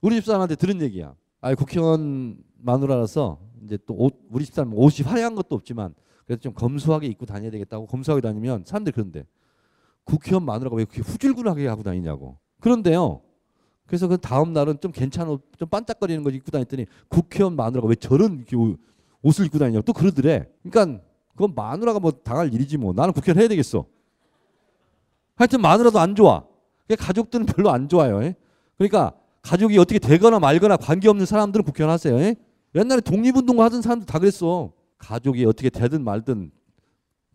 우리 집사람한테 들은 얘기야. 아 국회의원 마누라라서 이제 또 옷, 우리 집사람 옷이 화려한 것도 없지만 그래도 좀 검소하게 입고 다녀야 되겠다고 검소하게 다니면 사람들이 그런데 국회의원 마누라가 왜 그렇게 후줄근하게 하고 다니냐고. 그런데요. 그래서 그 다음 날은 좀 괜찮은 옷, 좀 반짝거리는 거 입고 다녔더니 국회의원 마누라가 왜 저런 옷을 입고 다니냐고 또 그러더래. 그러니까 그건 마누라가 뭐 당할 일이지 뭐. 나는 국회의원 해야 되겠어. 하여튼 마누라도 안 좋아. 가족들은 별로 안 좋아요. 예? 그러니까 가족이 어떻게 되거나 말거나 관계없는 사람들은 국회의원 하세요. 예? 옛날에 독립운동 하던 사람들 다 그랬어. 가족이 어떻게 되든 말든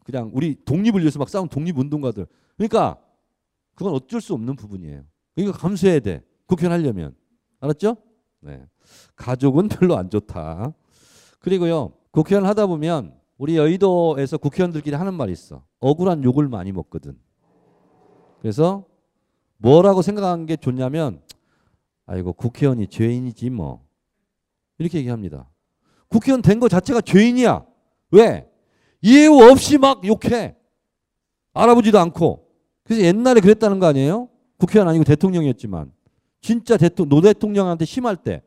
그냥 우리 독립을 위해서 막 싸운 독립운동가들. 그러니까 그건 어쩔 수 없는 부분이에요. 이거 감수해야 돼. 국회의원 하려면. 알았죠? 네. 가족은 별로 안 좋다. 그리고요. 국회의원 하다 보면 우리 여의도에서 국회의원들끼리 하는 말이 있어. 억울한 욕을 많이 먹거든. 그래서 뭐라고 생각하는 게 좋냐면 아이고 국회의원이 죄인이지 뭐. 이렇게 얘기합니다. 국회의원 된 거 자체가 죄인이야. 왜? 이유 없이 막 욕해. 알아보지도 않고. 그래서 옛날에 그랬다는 거 아니에요? 국회의원 아니고 대통령이었지만. 진짜 대통령, 노 대통령한테 심할 때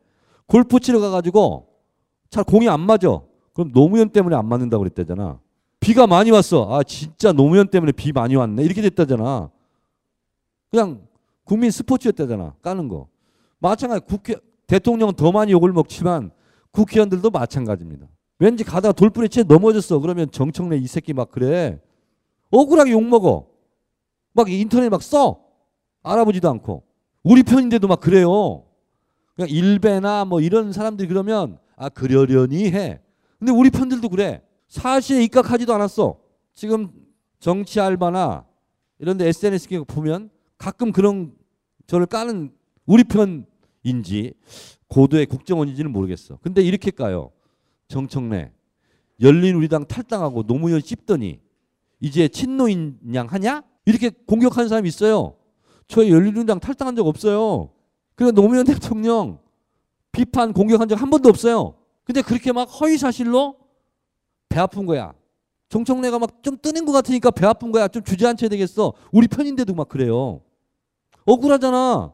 골프 치러 가가지고 잘 공이 안 맞아. 그럼 노무현 때문에 안 맞는다고 그랬다잖아. 비가 많이 왔어. 아 진짜 노무현 때문에 비 많이 왔네. 이렇게 됐다잖아. 그냥 국민 스포츠였다잖아. 까는 거. 마찬가지 국회 대통령은 더 많이 욕을 먹지만 국회의원들도 마찬가지입니다. 왠지 가다가 돌부리 채 넘어졌어. 그러면 정청래 이 새끼 막 그래. 억울하게 욕 먹어. 막 인터넷 막 써. 알아보지도 않고. 우리 편인데도 막 그래요. 그냥 일베나 뭐 이런 사람들이 그러면 아 그러려니 해. 근데 우리 편들도 그래. 사실에 입각하지도 않았어. 지금 정치 알바나 이런 데 SNS 보면 가끔 그런 저를 까는 우리 편인지 고도의 국정원인지는 모르겠어. 근데 이렇게 까요. 정청래. 열린 우리당 탈당하고 노무현 씹더니 이제 친노인 양 하냐? 이렇게 공격하는 사람이 있어요. 저 열린 우리당 탈당한 적 없어요. 그리고 노무현 대통령 비판 공격한 적 한 번도 없어요. 근데 그렇게 막 허위 사실로 배 아픈 거야. 정청래가 막 좀 뜨는 것 같으니까 배 아픈 거야. 좀 주저앉혀야 되겠어. 우리 편인데도 막 그래요. 억울하잖아.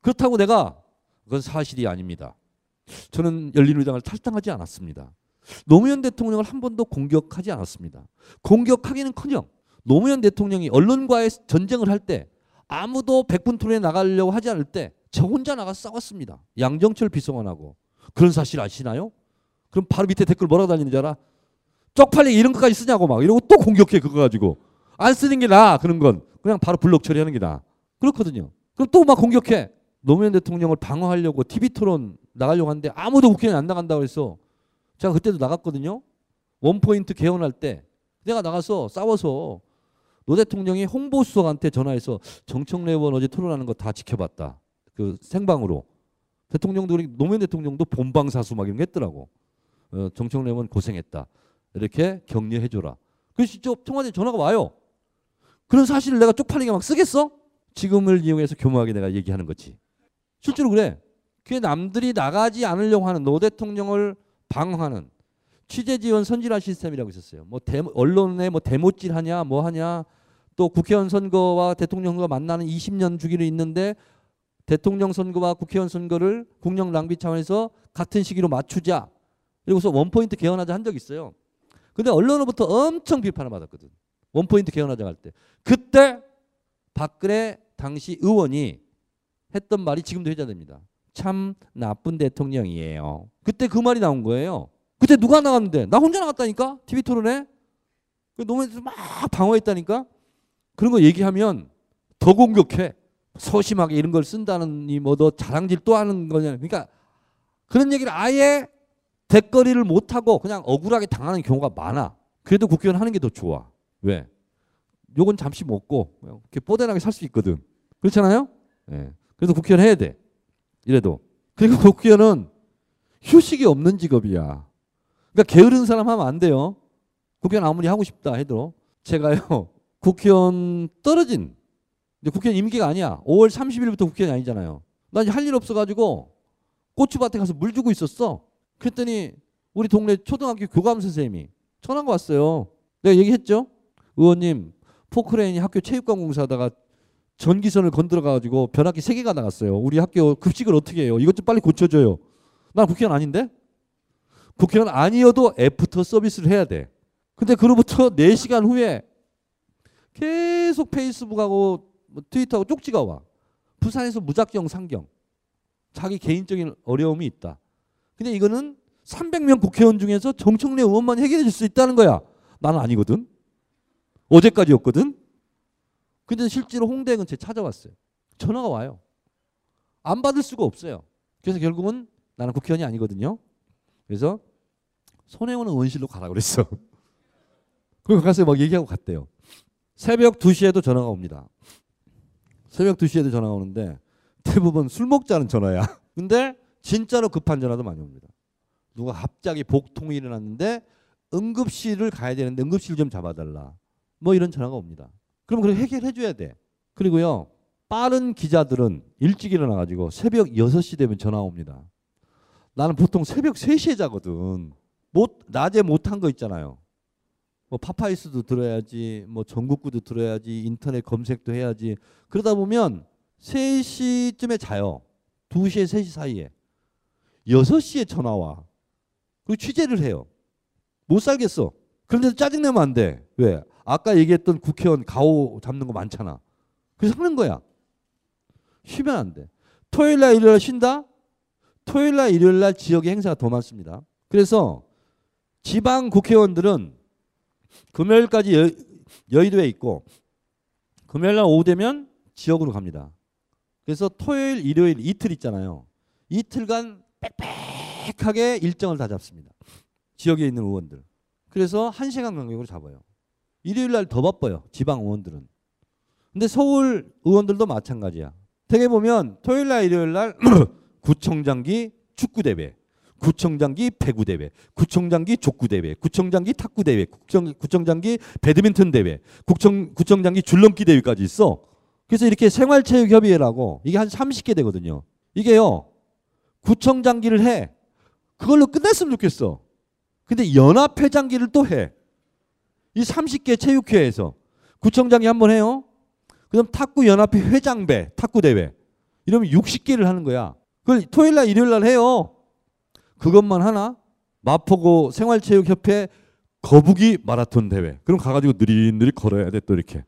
그렇다고 내가 그건 사실이 아닙니다. 저는 열린우리당을 탈당하지 않았습니다. 노무현 대통령을 한 번도 공격하지 않았습니다. 공격하기는커녕 노무현 대통령이 언론과의 전쟁을 할 때 아무도 백분 토론에 나가려고 하지 않을 때 저 혼자 나가 싸웠습니다. 양정철 비서관하고 그런 사실 아시나요? 그럼 바로 밑에 댓글 뭐라고 달리는 줄 알아? 쪽팔리게 이런 것까지 쓰냐고 막 이러고 또 공격해 그거 가지고 안 쓰는 게 나아 그런 건 그냥 바로 블록 처리하는 게 나아 그렇거든요. 그럼 또 막 공격해 노무현 대통령을 방어하려고 TV 토론 나가려고 하는데 아무도 국회의원 안 나간다고 해서 제가 그때도 나갔거든요. 원포인트 개헌할 때 내가 나가서 싸워서 노 대통령이 홍보수석한테 전화해서 정청래 의원 어제 토론하는 거 다 지켜봤다. 그 생방으로 대통령도 노무현 대통령도 본방사수 막 이런 거 했더라고. 어, 정청래 의원 고생했다. 이렇게 격려해줘라. 그래서 직접 청와대 전화가 와요. 그런 사실을 내가 쪽팔리게 막 쓰겠어? 지금을 이용해서 교묘하게 내가 얘기하는 거지. 실제로 그래. 그게 남들이 나가지 않으려고 하는 노 대통령을 방어하는 취재 지원 선진화 시스템이라고 있었어요. 뭐 대, 언론에 뭐 대모질 하냐 뭐 하냐 또 국회의원 선거와 대통령 선거 만나는 20년 주기로 있는데 대통령 선거와 국회의원 선거를 국력 낭비 차원에서 같은 시기로 맞추자. 그리고서 원포인트 개헌하자 한 적 있어요. 근데 언론으로부터 엄청 비판을 받았거든. 원포인트 개헌하자 할 때. 그때 박근혜 당시 의원이 했던 말이 지금도 회자됩니다. 참 나쁜 대통령이에요. 그때 그 말이 나온 거예요. 그때 누가 나갔는데? 나 혼자 나갔다니까? TV 토론에? 노무현에서 막 방어했다니까? 그런 거 얘기하면 더 공격해. 소심하게 이런 걸 쓴다는 뭐너 자랑질 또 하는 거냐. 그러니까 그런 얘기를 아예 대거리를 못하고 그냥 억울하게 당하는 경우가 많아. 그래도 국회의원 하는 게 더 좋아. 왜? 요건 잠시 먹고 이렇게 뽀대나게 살 수 있거든. 그렇잖아요? 예. 네. 그래서 국회의원 해야 돼. 이래도. 그리고 국회의원은 휴식이 없는 직업이야. 그러니까 게으른 사람 하면 안 돼요. 국회의원 아무리 하고 싶다 해도 제가요 국회의원 떨어진 근데 국회의원 임기가 아니야. 5월 30일부터 국회의원이 아니잖아요. 나 이제 할 일 없어가지고 고추밭에 가서 물 주고 있었어. 그랬더니 우리 동네 초등학교 교감 선생님이 전화가 왔어요. 내가 얘기했죠. 의원님 포크레인이 학교 체육관 공사하다가 전기선을 건드려가지고 변압기 3개가 나갔어요. 우리 학교 급식을 어떻게 해요? 이것 좀 빨리 고쳐줘요. 난 국회의원 아닌데? 국회의원 아니어도 애프터 서비스를 해야 돼. 근데 그로부터 4시간 후에 계속 페이스북하고 뭐 트위터하고 쪽지가 와. 부산에서 무작정 상경. 자기 개인적인 어려움이 있다. 근데 이거는 300명 국회의원 중에서 정청래 의원만 해결해 줄 수 있다는 거야. 나는 아니거든. 어제까지였거든. 근데 실제로 홍대 근처에 찾아왔어요. 전화가 와요. 안 받을 수가 없어요. 그래서 결국은 나는 국회의원이 아니거든요. 그래서 손혜원 의원실로 가라 그랬어. 그리고 가서 막 얘기하고 갔대요. 새벽 2시에도 전화가 옵니다. 새벽 2시에도 전화가 오는데 대부분 술 먹자는 전화야. 근데 진짜로 급한 전화도 많이 옵니다. 누가 갑자기 복통이 일어났는데 응급실을 가야 되는데 응급실 좀 잡아달라. 뭐 이런 전화가 옵니다. 그럼 그걸 해결해 줘야 돼. 그리고요. 빠른 기자들은 일찍 일어나 가지고 새벽 6시 되면 전화 옵니다. 나는 보통 새벽 3시에 자거든. 못, 낮에 못한 거 있잖아요. 뭐 파파이스도 들어야지, 뭐 전국구도 들어야지, 인터넷 검색도 해야지. 그러다 보면 3시쯤에 자요. 2시에 3시 사이에. 6시에 전화 와. 그리고 취재를 해요. 못 살겠어. 그런데 짜증내면 안 돼. 왜? 아까 얘기했던 국회의원 가오 잡는 거 많잖아. 그래서 하는 거야. 쉬면 안 돼. 토요일 날 일요일 날 쉰다? 토요일 날 일요일 날 지역의 행사가 더 많습니다. 그래서 지방 국회의원들은 금요일까지 여, 여의도에 있고 금요일 날 오후 되면 지역으로 갑니다. 그래서 토요일, 일요일 이틀 있잖아요. 이틀간 빽빽하게 일정을 다 잡습니다. 지역에 있는 의원들. 그래서 한 시간 간격으로 잡아요. 일요일 날 더 바빠요. 지방 의원들은. 근데 서울 의원들도 마찬가지야. 되게 보면 토요일 날 일요일 날 구청장기 축구 대회, 구청장기 배구 대회, 구청장기 족구 대회, 구청장기 탁구 대회, 구청 구청장기 배드민턴 대회, 구청 구청장기 줄넘기 대회까지 있어. 그래서 이렇게 생활체육협의회라고 이게 한 30개 되거든요. 이게요. 구청장기를 해. 그걸로 끝냈으면 좋겠어. 근데 연합회장기를 또 해. 이 30개 체육회에서 구청장이 한 번 해요. 그다음 탁구 연합회 회장배 탁구 대회. 이러면 60개를 하는 거야. 그걸 토요일 날 일요일 날 해요. 그것만 하나? 마포구 생활체육협회 거북이 마라톤 대회. 그럼 가가지고 느릿느릿 걸어야 돼 또 이렇게.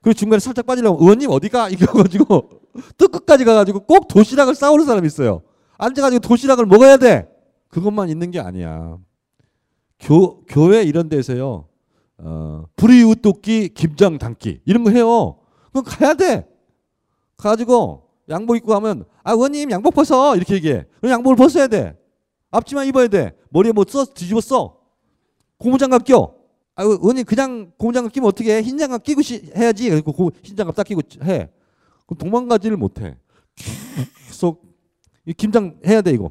그리고 중간에 살짝 빠지려고 의원님 어디가 이거 가지고 또 끝까지 가가지고 꼭 도시락을 싸오는 사람이 있어요. 앉아가지고 도시락을 먹어야 돼. 그것만 있는 게 아니야. 교, 교회 이런 데서요. 어, 불이웃 돕기, 김장 담기 이런 거 해요. 그럼 가야 돼. 가지고 양복 입고 가면 아 의원님 양복 벗어 이렇게 얘기해. 그럼 양복을 벗어야 돼. 앞치마 입어야 돼. 머리에 뭐 써 뒤집어 써. 고무장갑 껴. 아 의원님 그냥 고무장갑 끼면 어떻게 해? 흰 장갑 끼고 시, 해야지. 그리고 고, 흰 장갑 딱 끼고 해. 그럼 도망가지를 못해. 계속 이 김장 해야 돼 이거.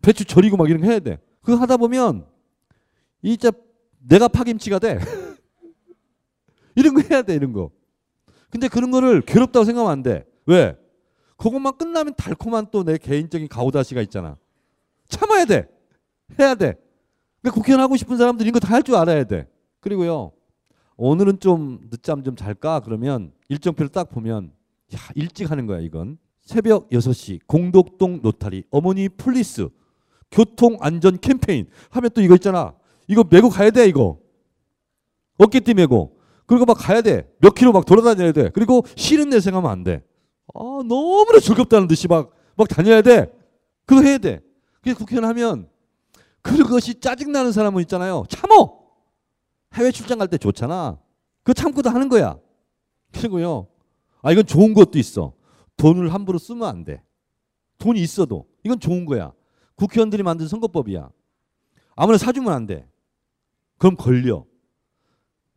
배추 절이고 막 이런 거 해야 돼. 그거 하다 보면 이 진짜 내가 파김치가 돼. 이런 거 해야 돼 이런 거. 근데 그런 거를 괴롭다고 생각하면 안 돼. 왜? 그것만 끝나면 달콤한 또 내 개인적인 가오다시가 있잖아. 참아야 돼. 해야 돼. 그러니까 국회의원 하고 싶은 사람들이 이거 다 할 줄 알아야 돼. 그리고요. 오늘은 좀 늦잠 좀 잘까? 그러면 일정표를 딱 보면 야, 일찍 하는 거야, 이건. 새벽 6시 공덕동 노타리 어머니 police 교통 안전 캠페인 하면 또 이거 있잖아. 이거 메고 가야 돼, 이거. 어깨띠 메고. 그리고 막 가야 돼. 몇 킬로 막 돌아다녀야 돼. 그리고 싫은 내 생각하면 안 돼. 아, 너무나 즐겁다는 듯이 막, 막 다녀야 돼. 그거 해야 돼. 그래서 국회의원 하면 그것이 짜증나는 사람은 있잖아요. 참어! 해외 출장 갈 때 좋잖아. 그거 참고도 하는 거야. 그리고요. 아, 이건 좋은 것도 있어. 돈을 함부로 쓰면 안 돼. 돈이 있어도. 이건 좋은 거야. 국회의원들이 만든 선거법이야. 아무나 사주면 안 돼. 그럼 걸려.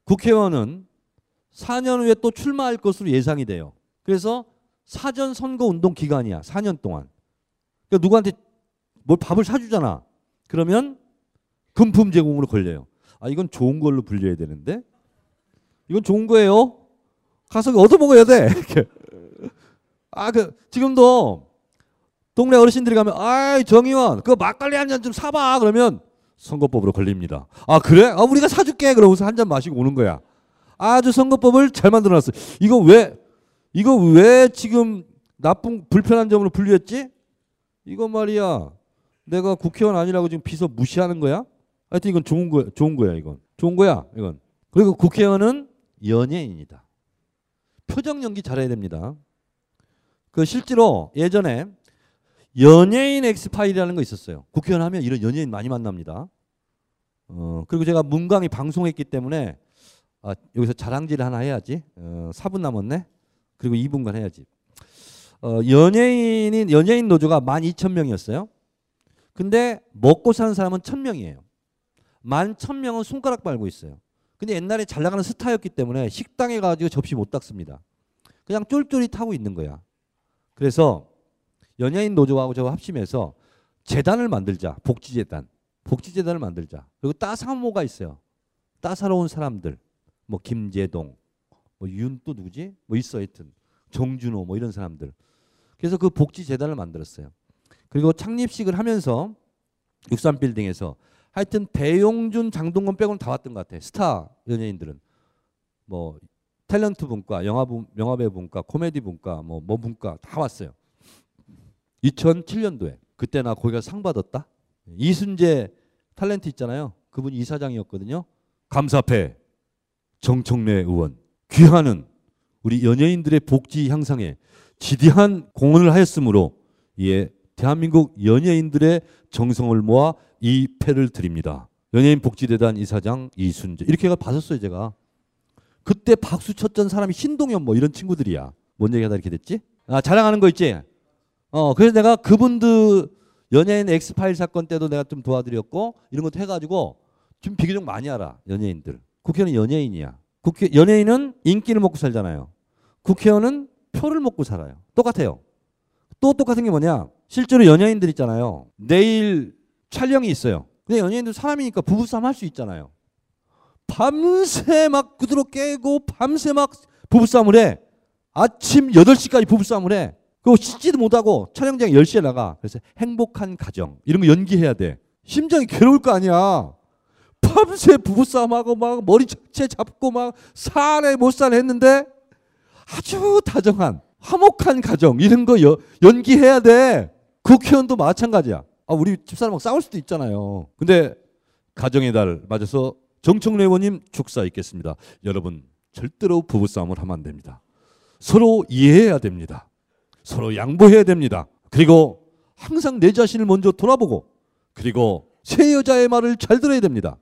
국회의원은 4년 후에 또 출마할 것으로 예상이 돼요. 그래서 사전 선거 운동 기간이야. 4년 동안. 그러니까 누구한테 뭘 밥을 사주잖아. 그러면 금품 제공으로 걸려요. 아 이건 좋은 걸로 불려야 되는데 이건 좋은 거예요. 가서 얻어 먹어야 돼. 아 그 지금도 동네 어르신들이 가면 아이 정의원 그 막걸리 한 잔 좀 사봐 그러면 선거법으로 걸립니다. 아 그래? 아 우리가 사줄게 그러고서 한 잔 마시고 오는 거야. 아주 선거법을 잘 만들어놨어. 이거 왜 이거 왜 지금 나쁜 불편한 점으로 분류했지? 이거 말이야. 내가 국회의원 아니라고 지금 비서 무시하는 거야? 하여튼 이건 좋은 거야. 좋은 거야 이건. 좋은 거야 이건. 그리고 국회의원은 연예인이다. 표정 연기 잘해야 됩니다. 그 실제로 예전에 연예인 엑스파일이라는 거 있었어요. 국회의원 하면 이런 연예인 많이 만납니다. 어, 그리고 제가 문광이 방송했기 때문에 아, 여기서 자랑질 하나 해야지. 어, 4분 남았네. 그리고 2분간 해야지. 어, 연예인인 연예인 노조가 12,000명이었어요. 근데 먹고 사는 사람은 1,000명이에요. 11,000명은 손가락 빨고 있어요. 근데 옛날에 잘 나가는 스타였기 때문에 식당에 가지고 접시 못 닦습니다. 그냥 쫄쫄이 타고 있는 거야. 그래서 연예인 노조하고 저 합심해서 재단을 만들자. 복지재단. 복지재단을 만들자. 그리고 따사모가 있어요. 따사로운 사람들. 뭐 김재동, 뭐 윤 또 누구지? 뭐 있어 하여튼. 정준호 뭐 이런 사람들. 그래서 그 복지재단을 만들었어요. 그리고 창립식을 하면서 63빌딩에서 하여튼 배용준, 장동건 빼고는 다 왔던 것 같아. 스타 연예인들은 뭐 탤런트 분과, 영화 분, 영화배우 분과, 코미디 분과, 뭐, 뭐 분과 다 왔어요. 2007년도에 그때 나 거기가 상 받았다. 이순재 탤런트 있잖아요. 그분이 이사장이었거든요. 감사패 정청래 의원 귀하는 우리 연예인들의 복지 향상에 지대한 공헌을 하였으므로 예 대한민국 연예인들의 정성을 모아 이 패를 드립니다. 연예인 복지대단 이사장 이순재 이렇게 받았어요 제가. 그때 박수 쳤던 사람이 신동엽 뭐 이런 친구들이야. 뭔 얘기하다 이렇게 됐지? 아 자랑하는 거 있지? 어 그래서 내가 그분들 연예인 엑스파일 사건 때도 내가 좀 도와드렸고 이런 것도 해가지고 좀 비교적 많이 알아 연예인들. 국회의원은 연예인이야. 국회 연예인은 인기를 먹고 살잖아요. 국회의원은 표를 먹고 살아요. 똑같아요. 또 똑같은 게 뭐냐? 실제로 연예인들 있잖아요. 내일 촬영이 있어요. 근데 연예인들 사람이니까 부부싸움 할 수 있잖아요. 밤새 막 구두로 깨고 밤새 막 부부싸움을 해. 아침 8시까지 부부싸움을 해. 그거 씻지도 못하고 촬영장 10시에 나가. 그래서 행복한 가정. 이런 거 연기해야 돼. 심장이 괴로울 거 아니야. 밤새 부부싸움하고 막 머리 채 잡고 막 살에 못 살에 했는데 아주 다정한 화목한 가정 이런 거 여, 연기해야 돼. 국회의원도 마찬가지야. 아, 우리 집사람하고 싸울 수도 있잖아요. 근데 가정의 달 맞아서 정청래 의원님 축사 있겠습니다. 여러분 절대로 부부싸움을 하면 안 됩니다. 서로 이해해야 됩니다. 서로 양보해야 됩니다. 그리고 항상 내 자신을 먼저 돌아보고 그리고 새 여자의 말을 잘 들어야 됩니다.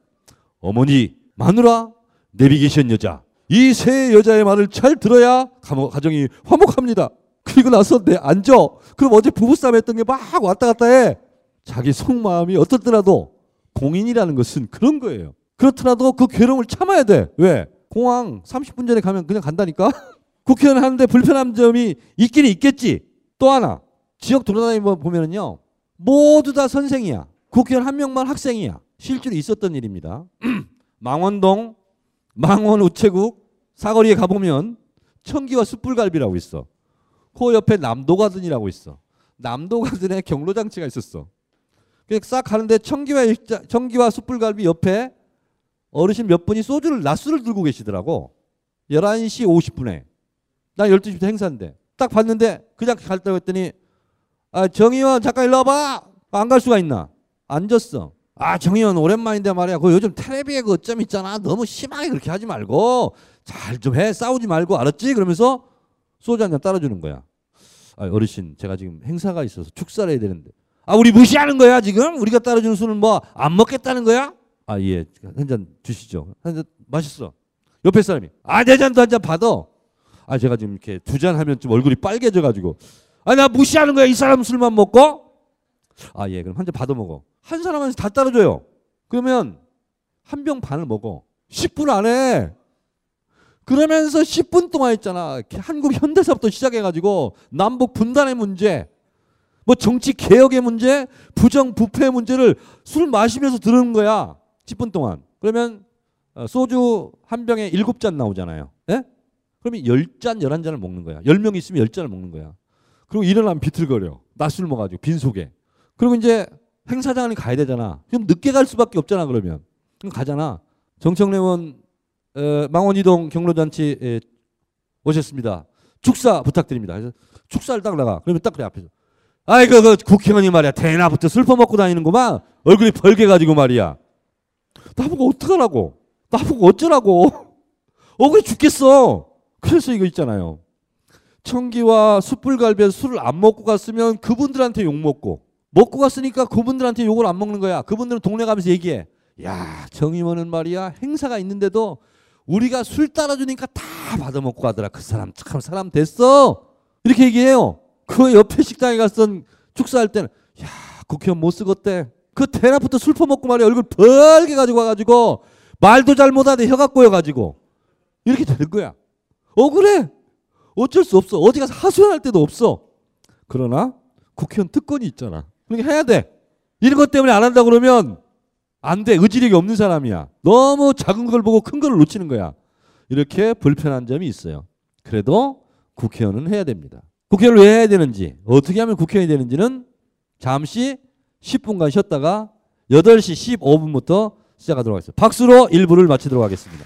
어머니, 마누라, 내비게이션 여자 이세 여자의 말을 잘 들어야 가정이 화목합니다. 그리고 나서 내 앉아. 그럼 어제 부부싸움 했던 게 막 왔다 갔다 해. 자기 속마음이 어떻더라도 공인이라는 것은 그런 거예요. 그렇더라도 그 괴로움을 참아야 돼. 왜? 공항 30분 전에 가면 그냥 간다니까? 국회의원 하는데 불편한 점이 있긴 있겠지. 또 하나. 지역 돌아다니면 보면은요. 모두 다 선생이야. 국회의원 한 명만 학생이야. 실제로 있었던 일입니다. 망원동, 망원 우체국 사거리에 가보면 청기와 숯불갈비라고 있어. 그 옆에 남도가든이라고 있어. 남도가든에 경로 장치가 있었어. 싹 가는데 청기와 일자, 청기와 숯불갈비 옆에 어르신 몇 분이 소주를 낮술을 들고 계시더라고. 11시 50분에. 난 12시부터 행사인데. 딱 봤는데 그냥 갈다고 했더니 아, 정의원 잠깐 일로 와봐. 안 갈 수가 있나? 앉았어. 아 정의원 오랜만인데 말이야. 그 요즘 텔레비에 그 어쩜 있잖아. 너무 심하게 그렇게 하지 말고 잘 좀 해. 싸우지 말고 알았지? 그러면서 소주 한 잔 따라주는 거야. 아, 어르신 제가 지금 행사가 있어서 축사를 해야 되는데. 아 우리 무시하는 거야 지금? 우리가 따라주는 술은 뭐 안 먹겠다는 거야? 아 예. 한 잔 주시죠. 한잔 마셨어. 옆에 사람이 아 내 잔도 한 잔 받아. 아 제가 지금 이렇게 두 잔 하면 좀 얼굴이 빨개져 가지고 아 나 무시하는 거야 이 사람 술만 먹고? 아 예 그럼 한 잔 받아 먹어. 한 사람한테 다 따라줘요. 그러면 한 병 반을 먹어. 10분 안에. 그러면서 10분 동안 있잖아. 한국 현대사부터 시작해가지고 남북 분단의 문제, 뭐 정치 개혁의 문제, 부정 부패의 문제를 술 마시면서 들은 거야. 10분 동안. 그러면 어, 소주 한 병에 7잔 나오잖아요. 예? 그러면 10잔, 11잔을 먹는 거야. 10명 있으면 10잔을 먹는 거야. 그리고 일어나면 비틀거려. 낮술 먹어가지고 빈속에. 그리고 이제 행사장을 가야 되잖아. 그럼 늦게 갈 수밖에 없잖아 그러면. 그럼 가잖아. 정청래 의원 어, 망원이동 경로잔치 에, 오셨습니다. 축사 부탁드립니다. 그래서 축사를 딱 나가. 그러면 딱 그래 앞에서. 아이고 그 국회의원이 말이야 대낮부터 슬퍼 먹고 다니는구만. 얼굴이 벌게 가지고 말이야. 나보고 어떡하라고. 나보고 어쩌라고. 억울해 죽겠어. 그래서 이거 있잖아요. 청기와 숯불갈비에 술을 안 먹고 갔으면 그분들한테 욕 먹고 먹고 갔으니까 그분들한테 욕을 안 먹는 거야. 그분들은 동네 가면서 얘기해. 야, 정의원은 말이야. 행사가 있는데도 우리가 술 따라주니까 다 받아먹고 가더라. 그 사람 참 사람 됐어. 이렇게 얘기해요. 그 옆에 식당에 갔던 축사할 때는 야, 국회의원 못 쓰겠대. 그 대낮부터 술 퍼먹고 말이야. 얼굴 벌게 가지고 와가지고 말도 잘 못하는데 혀가 꼬여가지고 이렇게 되는 거야. 억울해. 어쩔 수 없어. 어디 가서 하소연할 때도 없어. 그러나 국회의원 특권이 있잖아. 그러니까 해야 돼. 이런 것 때문에 안 한다 그러면 안 돼. 의지력이 없는 사람이야. 너무 작은 걸 보고 큰 걸 놓치는 거야. 이렇게 불편한 점이 있어요. 그래도 국회의원은 해야 됩니다. 국회의원을 왜 해야 되는지, 어떻게 하면 국회의원이 되는지는 잠시 10분간 쉬었다가 8시 15분부터 시작하도록 하겠습니다. 박수로 1부를 마치도록 하겠습니다.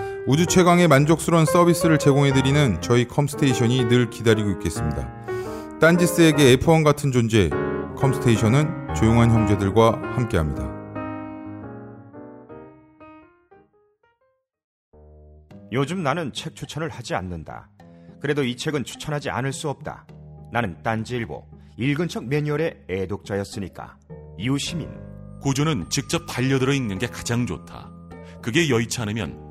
우주 최강의 만족스러운 서비스를 제공해드리는 저희 컴스테이션이 늘 기다리고 있겠습니다. 딴지스에게 F1 같은 존재, 컴스테이션은 조용한 형제들과 함께합니다. 요즘 나는 책 추천을 하지 않는다. 그래도 이 책은 추천하지 않을 수 없다. 나는 딴지일보 읽은 척 매뉴얼의 애독자였으니까 이웃시민 고전은 직접 반려들어 읽는 게 가장 좋다. 그게 여의치 않으면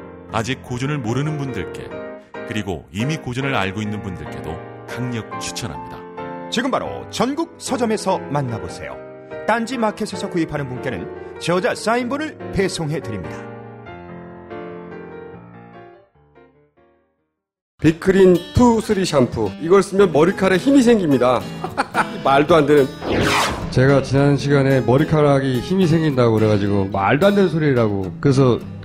아직 고전을 모르는 분들께 그리고 이미 고전을 알고 있는 분들께도 강력 추천합니다. 지금 바로 전국 서점에서 만나보세요. 딴지 마켓에서 구입하는 분께는 저자 사인본을 배송해 드립니다. 빅그린 two three 샴푸 이걸 쓰면 머리카락에 힘이 생깁니다 말도 안 되는 제가 지난 시간에 머리카락이 힘이 생긴다고 그래가지고 말도 안 되는 소리라고 그래서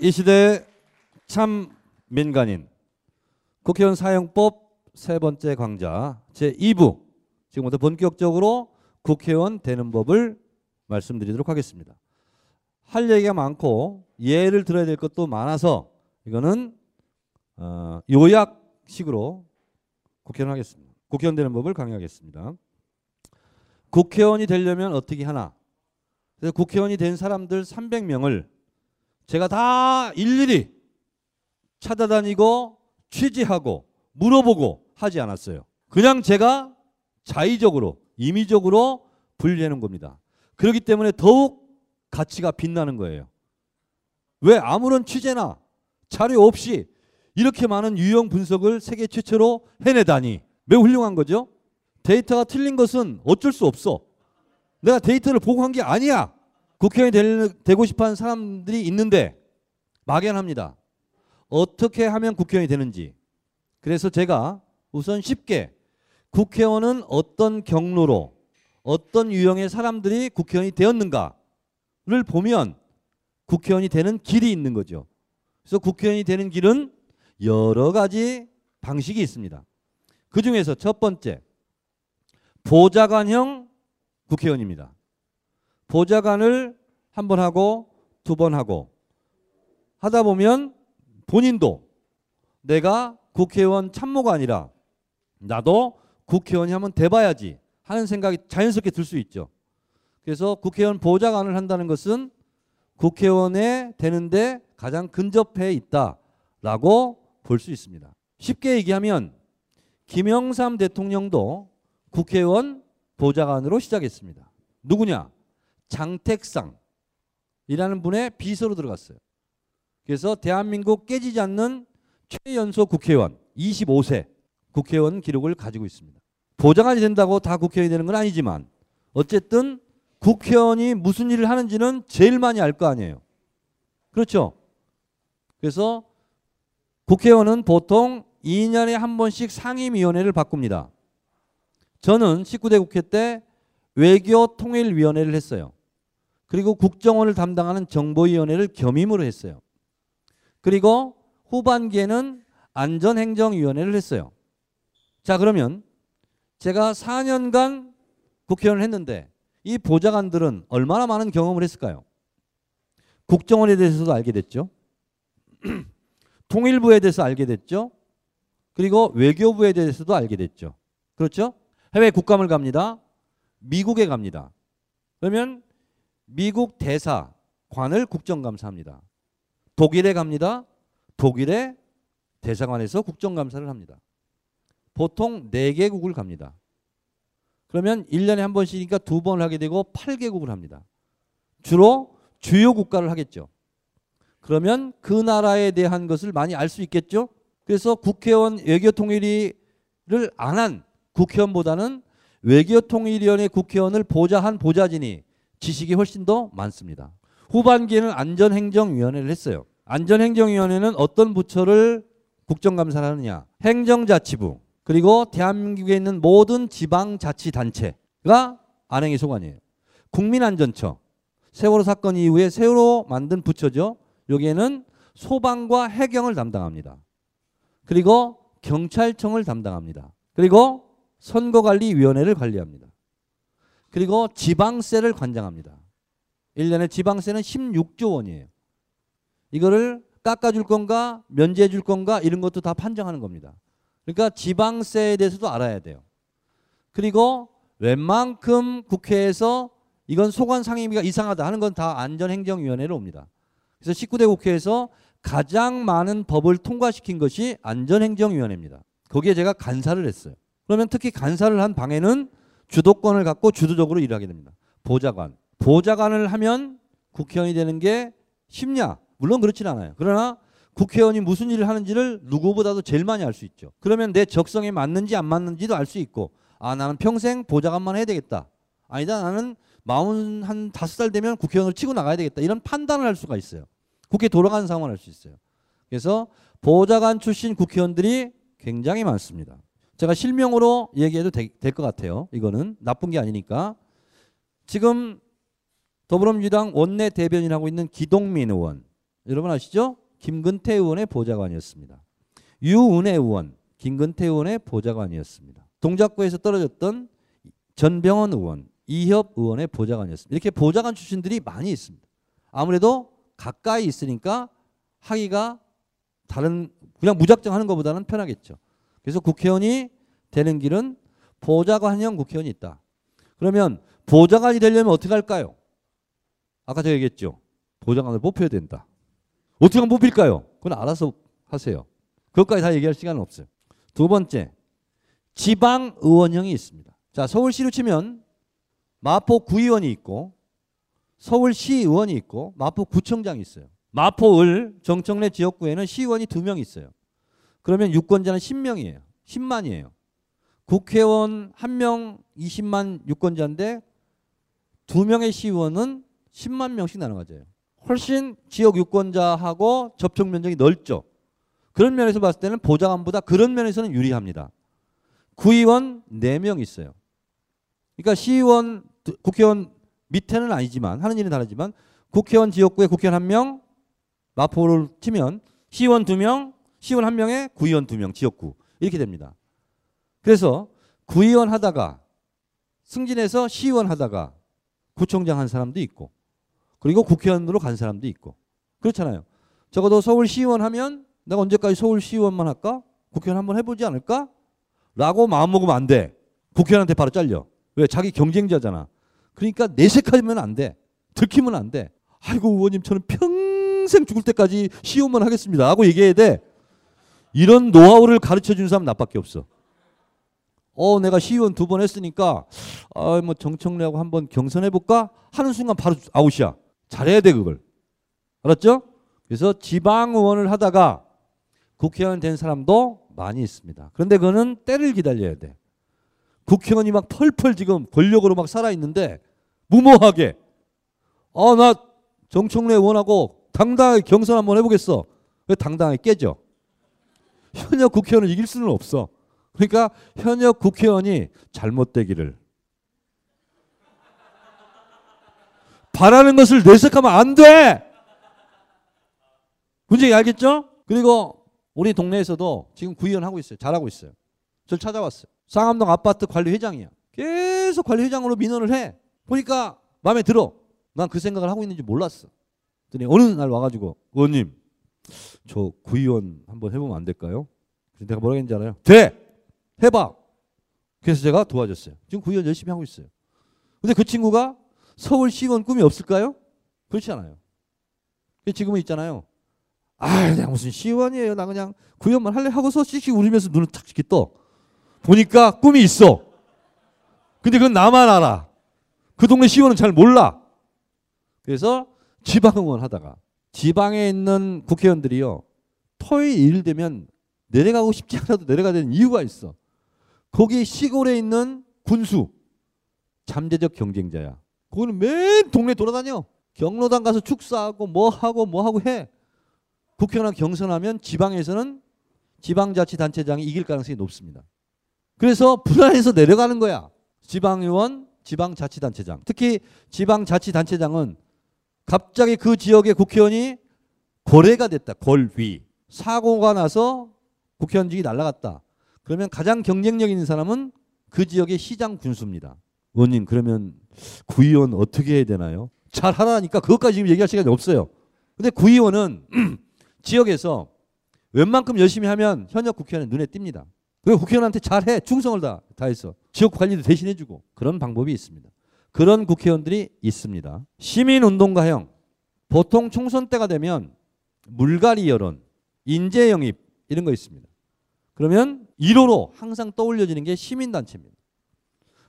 이 시대의 참 민간인 국회의원 사용법 세 번째 강좌 제 2부 지금부터 본격적으로 국회의원 되는 법을 말씀드리도록 하겠습니다. 할 얘기가 많고 예를 들어야 될 것도 많아서 이거는 어, 요약식으로 국회의원 하겠습니다. 국회의원 되는 법을 강의하겠습니다. 국회의원이 되려면 어떻게 하나? 그래서 국회의원이 된 사람들 300명을 제가 다 일일이 찾아다니고 취재하고 물어보고 하지 않았어요. 그냥 제가 자의적으로 임의적으로 분리하는 겁니다. 그렇기 때문에 더욱 가치가 빛나는 거예요. 왜 아무런 취재나 자료 없이 이렇게 많은 유형 분석을 세계 최초로 해내다니 매우 훌륭한 거죠. 데이터가 틀린 것은 어쩔 수 없어. 내가 데이터를 보고 한 게 아니야. 국회의원이 되고 싶어 하는 사람들이 있는데 막연합니다. 어떻게 하면 국회의원이 되는지. 그래서 제가 우선 쉽게 국회의원은 어떤 경로로 어떤 유형의 사람들이 국회의원이 되었는가를 보면 국회의원이 되는 길이 있는 거죠. 그래서 국회의원이 되는 길은 여러 가지 방식이 있습니다. 그 중에서 첫 번째 보좌관형 국회의원입니다. 보좌관을 한 번 하고 두 번 하고 하다 보면 본인도 내가 국회의원 참모가 아니라 나도 국회의원이 한번 돼봐야지 하는 생각이 자연스럽게 들 수 있죠. 그래서 국회의원 보좌관을 한다는 것은 국회의원에 되는데 가장 근접해 있다라고 볼 수 있습니다. 쉽게 얘기하면 김영삼 대통령도 국회의원 보좌관으로 시작했습니다. 누구냐? 장택상이라는 분의 비서로 들어갔어요. 그래서 대한민국 깨지지 않는 최연소 국회의원 25세 국회의원 기록을 가지고 있습니다. 보좌관이 된다고 다 국회의원이 되는 건 아니지만 어쨌든 국회의원이 무슨 일을 하는지는 제일 많이 알 거 아니에요. 그렇죠? 그래서 국회의원은 보통 2년에 한 번씩 상임위원회를 바꿉니다. 저는 19대 국회 때 외교통일위원회를 했어요. 그리고 국정원을 담당하는 정보위원회를 겸임으로 했어요. 그리고 후반기에는 안전행정위원회를 했어요. 자 그러면 제가 4년간 국회의원을 했는데 이 보좌관들은 얼마나 많은 경험을 했을까요? 국정원에 대해서도 알게 됐죠. 통일부에 대해서 알게 됐죠. 그리고 외교부에 대해서도 알게 됐죠. 그렇죠? 해외 국감을 갑니다. 미국에 갑니다. 그러면 미국 대사관을 국정감사합니다. 독일에 갑니다. 독일의 대사관에서 국정감사를 합니다. 보통 4개국을 갑니다. 그러면 1년에 한 번씩이니까 두 번을 하게 되고 8개국을 합니다. 주로 주요 국가를 하겠죠. 그러면 그 나라에 대한 것을 많이 알 수 있겠죠. 그래서 국회의원 외교통일이 안한 국회의원보다는 외교통일위원회 국회의원을 보좌한 보좌진이 지식이 훨씬 더 많습니다. 후반기에는 안전행정위원회를 했어요. 안전행정위원회는 어떤 부처를 국정감사를 하느냐. 행정자치부 그리고 대한민국에 있는 모든 지방자치단체가 안행의 소관이에요. 국민안전처 세월호 사건 이후에 새로 만든 부처죠. 여기에는 소방과 해경을 담당합니다. 그리고 경찰청을 담당합니다. 그리고 선거관리위원회를 관리합니다. 그리고 지방세를 관장합니다. 1년에 지방세는 16조 원이에요. 이거를 깎아줄 건가 면제해 줄 건가 이런 것도 다 판정하는 겁니다. 그러니까 지방세에 대해서도 알아야 돼요. 그리고 웬만큼 국회에서 이건 소관 상임위가 이상하다 하는 건 다 안전행정위원회로 옵니다. 그래서 19대 국회에서 가장 많은 법을 통과시킨 것이 안전행정위원회입니다. 거기에 제가 간사를 했어요. 그러면 특히 간사를 한 방에는 주도권을 갖고 주도적으로 일하게 됩니다. 보좌관. 보좌관을 하면 국회의원이 되는 게 쉽냐? 물론 그렇진 않아요. 그러나 국회의원이 무슨 일을 하는지를 누구보다도 제일 많이 알 수 있죠. 그러면 내 적성에 맞는지 안 맞는지도 알 수 있고 아 나는 평생 보좌관만 해야 되겠다. 아니다 나는 마흔 한 다섯 살 되면 국회의원을 치고 나가야 되겠다. 이런 판단을 할 수가 있어요. 국회 돌아가는 상황을 알 수 있어요. 그래서 보좌관 출신 국회의원들이 굉장히 많습니다. 제가 실명으로 얘기해도 될 것 같아요. 이거는 나쁜 게 아니니까. 지금 더불어민주당 원내 대변인 하고 있는 기동민 의원. 여러분 아시죠? 김근태 의원의 보좌관이었습니다. 유은혜 의원, 김근태 의원의 보좌관이었습니다. 동작구에서 떨어졌던 전병헌 의원, 이협 의원의 보좌관이었습니다. 이렇게 보좌관 출신들이 많이 있습니다. 아무래도 가까이 있으니까 하기가 다른 그냥 무작정 하는 것보다는 편하겠죠. 그래서 국회의원이 되는 길은 보좌관형 국회의원이 있다. 그러면 보좌관이 되려면 어떻게 할까요? 아까 제가 얘기했죠. 보좌관을 뽑혀야 된다. 어떻게 하면 뽑힐까요? 그건 알아서 하세요. 그것까지 다 얘기할 시간은 없어요. 두 번째, 지방의원형이 있습니다. 자, 서울시로 치면 마포 구의원이 있고 서울시의원이 있고 마포구청장이 있어요. 마포을 정청래 지역구에는 시의원이 두 명 있어요. 그러면 유권자는 10명이에요. 10만이에요. 국회의원 한명 20만 유권자인데 두 명의 시의원은 10만 명씩 나눠가져요. 훨씬 지역 유권자하고 접촉 면적이 넓죠. 그런 면에서 봤을 때는 보좌관보다 그런 면에서는 유리합니다. 구의원 4명 있어요. 그러니까 시의원, 국회의원 밑에는 아니지만 하는 일은 다르지만 국회의원 지역구에 국회의원 한 명, 마포를 치면 시의원 두 명, 시의원 한 명에 구의원 두 명, 지역구 이렇게 됩니다. 그래서 구의원 하다가 승진해서 시의원 하다가 구청장 한 사람도 있고 그리고 국회의원으로 간 사람도 있고 그렇잖아요. 적어도 서울시의원 하면 내가 언제까지 서울시의원만 할까? 국회의원 한번 해보지 않을까? 라고 마음먹으면 안 돼. 국회의원한테 바로 잘려. 왜? 자기 경쟁자잖아. 그러니까 내색하면 안 돼. 들키면 안 돼. 아이고 의원님 저는 평생 죽을 때까지 시의원만 하겠습니다. 하고 얘기해야 돼. 이런 노하우를 가르쳐 준 사람 나밖에 없어. 어 내가 시의원 두 번 했으니까 아 뭐 정청래하고 한번 경선해 볼까 하는 순간 바로 아웃이야. 잘해야 돼 그걸. 알았죠? 그래서 지방 의원을 하다가 국회의원 된 사람도 많이 있습니다. 그런데 그거는 때를 기다려야 돼. 국회의원이 막 펄펄 지금 권력으로 막 살아 있는데 무모하게 어 나 정청래 의원하고 당당하게 경선 한번 해보겠어. 왜 당당하게 깨져? 현역 국회의원을 이길 수는 없어. 그러니까 현역 국회의원이 잘못되기를 바라는 것을 내색하면 안 돼. 문제 알겠죠? 그리고 우리 동네에서도 지금 구의원 하고 있어요. 잘하고 있어요. 저를 찾아왔어요. 상암동 아파트 관리 회장이야. 계속 관리 회장으로 민원을 해. 보니까 마음에 들어. 난 그 생각을 하고 있는지 몰랐어. 그랬더니 어느 날 와가지고 의원님 저 구의원 한번 해보면 안 될까요? 그래서 내가 뭐라 했는지 알아요? 돼! 해봐! 그래서 제가 도와줬어요. 지금 구의원 열심히 하고 있어요. 근데 그 친구가 서울시의원 꿈이 없을까요? 그렇지 않아요. 지금은 있잖아요. 아, 내가 무슨 시의원이에요. 나 그냥 구의원만 할래 하고서 씩씩 울면서 눈을 탁 이렇게 떠. 보니까 꿈이 있어. 근데 그건 나만 알아. 그 동네 시의원은 잘 몰라. 그래서 지방의원 하다가 지방에 있는 국회의원들이요. 토요일 일 되면 내려가고 싶지 않아도 내려가야 되는 이유가 있어. 거기 시골에 있는 군수 잠재적 경쟁자야. 거기는 맨 동네 돌아다녀. 경로당 가서 축사하고 뭐 하고 뭐 하고 해. 국회의원 경선하면 지방에서는 지방자치단체장이 이길 가능성이 높습니다. 그래서 불안해서 내려가는 거야. 지방의원, 지방자치단체장. 특히 지방자치단체장은 갑자기 그 지역의 국회의원이 고래가 됐다. 골위. 사고가 나서 국회의원직이 날라갔다. 그러면 가장 경쟁력 있는 사람은 그 지역의 시장 군수입니다. 의원님 그러면 구의원 어떻게 해야 되나요? 잘 하라니까 그것까지 지금 얘기할 시간이 없어요. 근데 구의원은 지역에서 웬만큼 열심히 하면 현역 국회의원은 눈에 띕니다. 그 국회의원한테 잘해 충성을 다 다해서 지역 관리도 대신해주고 그런 방법이 있습니다. 그런 국회의원들이 있습니다. 시민운동가형 보통 총선 때가 되면 물갈이 여론, 인재 영입 이런 거 있습니다. 그러면 1호로 항상 떠올려지는 게 시민단체입니다.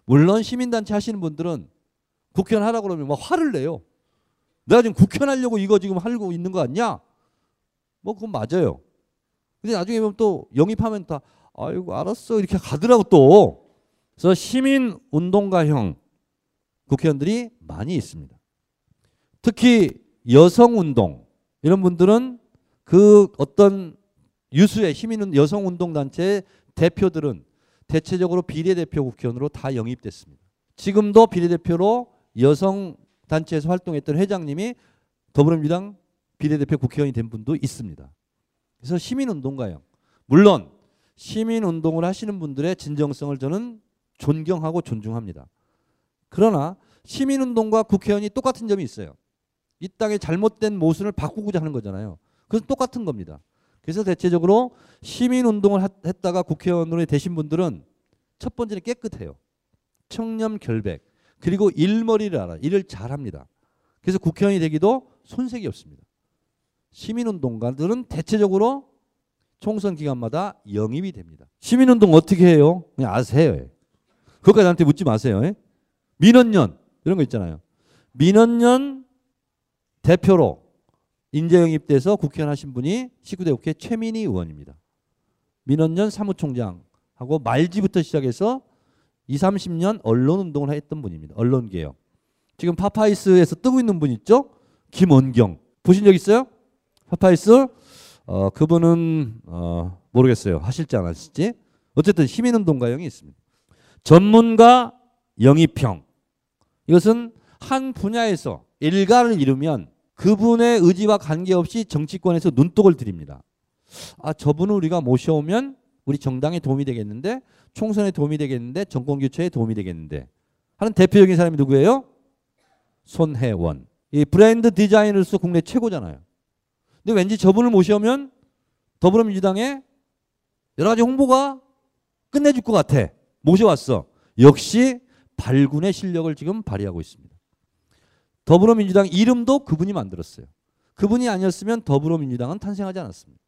물론 시민단체 하시는 분들은 국회의원 하라고 그러면 막 화를 내요. 내가 지금 국회의원 하려고 이거 지금 하고 있는 거 아니야? 뭐 그건 맞아요. 근데 나중에 보면 또 영입하면 다 아이고 알았어 이렇게 가더라고 또. 그래서 시민 운동가형 국회의원들이 많이 있습니다. 특히 여성 운동 이런 분들은 그 어떤 유수의 시민 여성 운동 단체의 대표들은 대체적으로 비례대표 국회의원으로 다 영입됐습니다. 지금도 비례대표로 여성 단체에서 활동했던 회장님이 더불어민주당 비례대표 국회의원이 된 분도 있습니다. 그래서 시민운동가요. 물론 시민운동을 하시는 분들의 진정성을 저는 존경하고 존중합니다. 그러나 시민운동과 국회의원이 똑같은 점이 있어요. 이 땅의 잘못된 모순을 바꾸고자 하는 거잖아요. 그래서 똑같은 겁니다. 그래서 대체적으로 시민운동을 했다가 국회의원으로 되신 분들은 첫 번째는 깨끗해요. 청렴 결백. 그리고 일머리를 알아. 일을 잘합니다. 그래서 국회의원이 되기도 손색이 없습니다. 시민운동가들은 대체적으로 총선 기간마다 영입이 됩니다. 시민운동 어떻게 해요? 그냥 아세요. 그것까지 나한테 묻지 마세요. 민원연 이런 거 있잖아요. 민원연 대표로 인재 영입돼서 국회의원 하신 분이 19대 국회 최민희 의원입니다. 민원연 사무총장하고 말지부터 시작해서 20, 30년 언론 운동을 했던 분입니다. 언론 개혁. 지금 파파이스에서 뜨고 있는 분 있죠? 김원경. 보신 적 있어요? 파파이스? 어, 그분은 어, 모르겠어요. 하실지 안 하실지. 어쨌든 시민운동가 형이 있습니다. 전문가 영입형. 이것은 한 분야에서 일가를 이루면 그분의 의지와 관계없이 정치권에서 눈독을 들입니다. 아, 저분을 우리가 모셔오면 우리 정당에 도움이 되겠는데 총선에 도움이 되겠는데 정권 교체에 도움이 되겠는데 하는 대표적인 사람이 누구예요? 손혜원. 이 브랜드 디자이너로서 국내 최고잖아요. 근데 왠지 저분을 모셔오면 더불어민주당에 여러 가지 홍보가 끝내줄 것 같아. 모셔왔어. 역시 발군의 실력을 지금 발휘하고 있습니다. 더불어민주당 이름도 그분이 만들었어요. 그분이 아니었으면 더불어민주당은 탄생하지 않았습니다.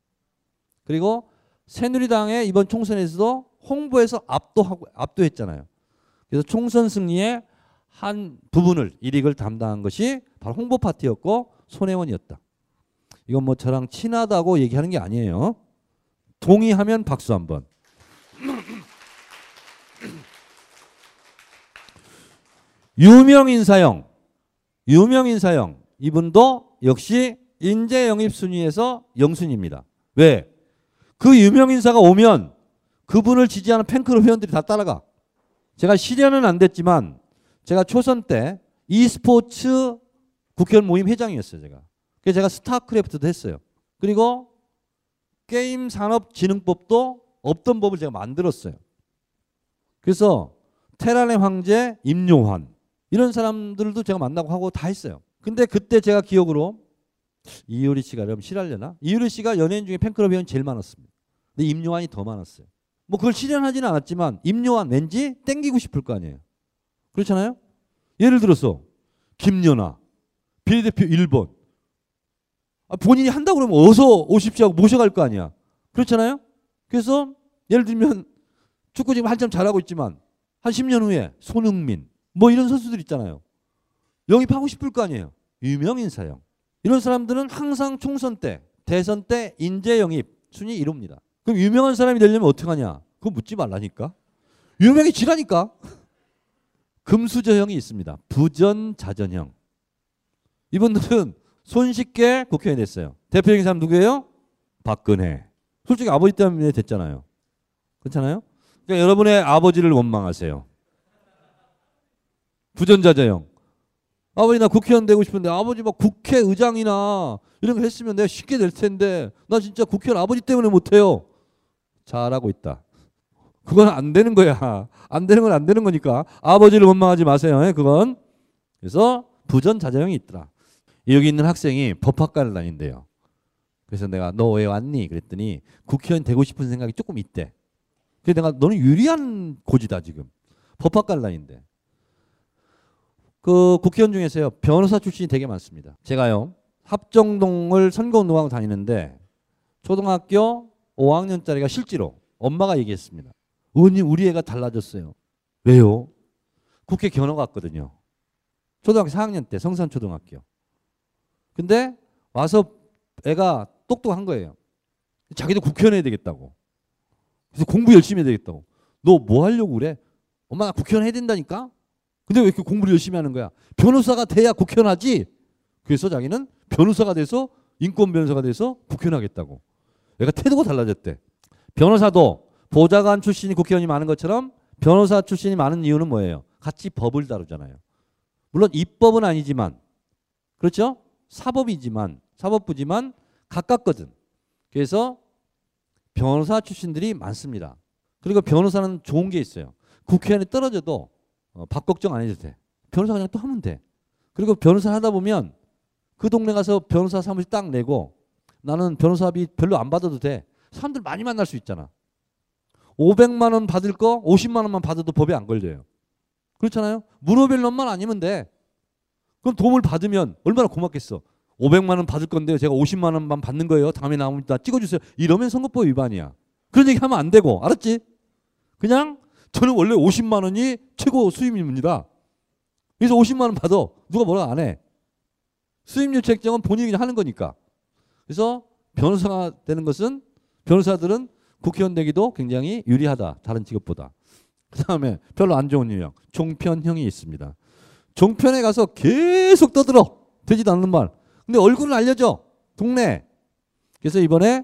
그리고 새누리당의 이번 총선에서도 홍보에서 압도하고 압도했잖아요. 그래서 총선 승리의 한 부분을 일익을 담당한 것이 바로 홍보 파티였고 손혜원이었다. 이건 뭐 저랑 친하다고 얘기하는 게 아니에요. 동의하면 박수 한번. 유명 인사형, 유명 인사형 이분도 역시 인재 영입 순위에서 영순입니다. 왜? 그 유명 인사가 오면 그분을 지지하는 팬클럽 회원들이 다 따라가. 제가 실현은 안 됐지만 제가 초선 때 e스포츠 국회의원 모임 회장이었어요, 제가. 그래서 제가 스타크래프트도 했어요. 그리고 게임 산업 진흥법도 없던 법을 제가 만들었어요. 그래서 테란의 황제 임요환 이런 사람들도 제가 만나고 하고 다 했어요. 근데 그때 제가 기억으로 이효리 씨가 그럼 실하려나? 이효리 씨가 연예인 중에 팬클럽 회원이 제일 많았습니다. 근데 임요환이 더 많았어요. 뭐 그걸 실현하지는 않았지만 임요환 왠지 땡기고 싶을 거 아니에요. 그렇잖아요? 예를 들어서 김연아 비례대표 1번 아, 본인이 한다고 그러면 어서 오십시오 하고 모셔갈 거 아니야. 그렇잖아요? 그래서 예를 들면 축구 지금 한참 잘하고 있지만 한 10년 후에 손흥민 뭐 이런 선수들 있잖아요. 영입하고 싶을 거 아니에요. 유명 인사형. 이런 사람들은 항상 총선 때, 대선 때 인재 영입 순위 이룹니다. 그럼 유명한 사람이 되려면 어떻게 하냐? 그거 묻지 말라니까. 유명하게 지라니까. 금수저형이 있습니다. 부전자전형. 이분들은 손쉽게 국회의원이 됐어요. 대표적인 사람 누구예요? 박근혜. 솔직히 아버지 때문에 됐잖아요. 그렇잖아요? 그러니까 여러분의 아버지를 원망하세요. 부전자전형. 아버지 나 국회의원 되고 싶은데 아버지 막 국회의장이나 이런 거 했으면 내가 쉽게 될 텐데 나 진짜 국회의원 아버지 때문에 못해요. 잘하고 있다. 그건 안 되는 거야. 안 되는 건 안 되는 거니까 아버지를 원망하지 마세요. 예, 그건. 그래서 부전자전형이 있더라. 여기 있는 학생이 법학과를 다닌대요. 그래서 내가 너 왜 왔니? 그랬더니 국회의원 되고 싶은 생각이 조금 있대. 그래서 내가 너는 유리한 고지다 지금. 법학과를 다닌대. 그 국회의원 중에서요 변호사 출신이 되게 많습니다. 제가요 합정동을 선거운동하고 다니는데 초등학교 5학년짜리가 실제로 엄마가 얘기했습니다. 의원님 우리 애가 달라졌어요. 왜요? 국회 견허 갔거든요. 초등학교 4학년 때 성산초등학교. 근데 와서 애가 똑똑한 거예요. 자기도 국회의원 해야 되겠다고. 그래서 공부 열심히 해야 되겠다고. 너 뭐 하려고 그래? 엄마 나 국회의원 해야 된다니까? 근데 왜 이렇게 공부를 열심히 하는 거야? 변호사가 돼야 국회의원 하지? 그래서 자기는 변호사가 돼서 인권 변호사가 돼서 국회의원 하겠다고. 얘가 태도가 달라졌대. 변호사도 보좌관 출신이 국회의원이 많은 것처럼 변호사 출신이 많은 이유는 뭐예요? 같이 법을 다루잖아요. 물론 입법은 아니지만 그렇죠? 사법이지만 사법부지만 가깝거든. 그래서 변호사 출신들이 많습니다. 그리고 변호사는 좋은 게 있어요. 국회의원이 떨어져도 어, 밥 걱정 안 해도 돼. 변호사 그냥 또 하면 돼. 그리고 변호사 하다 보면 그 동네 가서 변호사 사무실 딱 내고 나는 변호사비 별로 안 받아도 돼. 사람들 많이 만날 수 있잖아. 500만 원 받을 거 50만 원만 받아도 법에 안 걸려요. 그렇잖아요. 무료별 놈만 아니면 돼. 그럼 도움을 받으면 얼마나 고맙겠어. 500만 원 받을 건데요. 제가 50만 원만 받는 거예요. 다음에 나오면 다 찍어주세요. 이러면 선거법 위반이야. 그런 얘기 하면 안 되고 알았지? 그냥 저는 원래 50만 원이 최고 수입입니다. 그래서 50만 원 받아. 누가 뭐라 안 해. 수입률 책정은 본인이 하는 거니까. 그래서 변호사가 되는 것은 변호사들은 국회의원 되기도 굉장히 유리하다. 다른 직업보다. 그 다음에 별로 안 좋은 유형. 종편형이 있습니다. 종편에 가서 계속 떠들어. 되지도 않는 말. 근데 얼굴은 알려줘. 동네. 그래서 이번에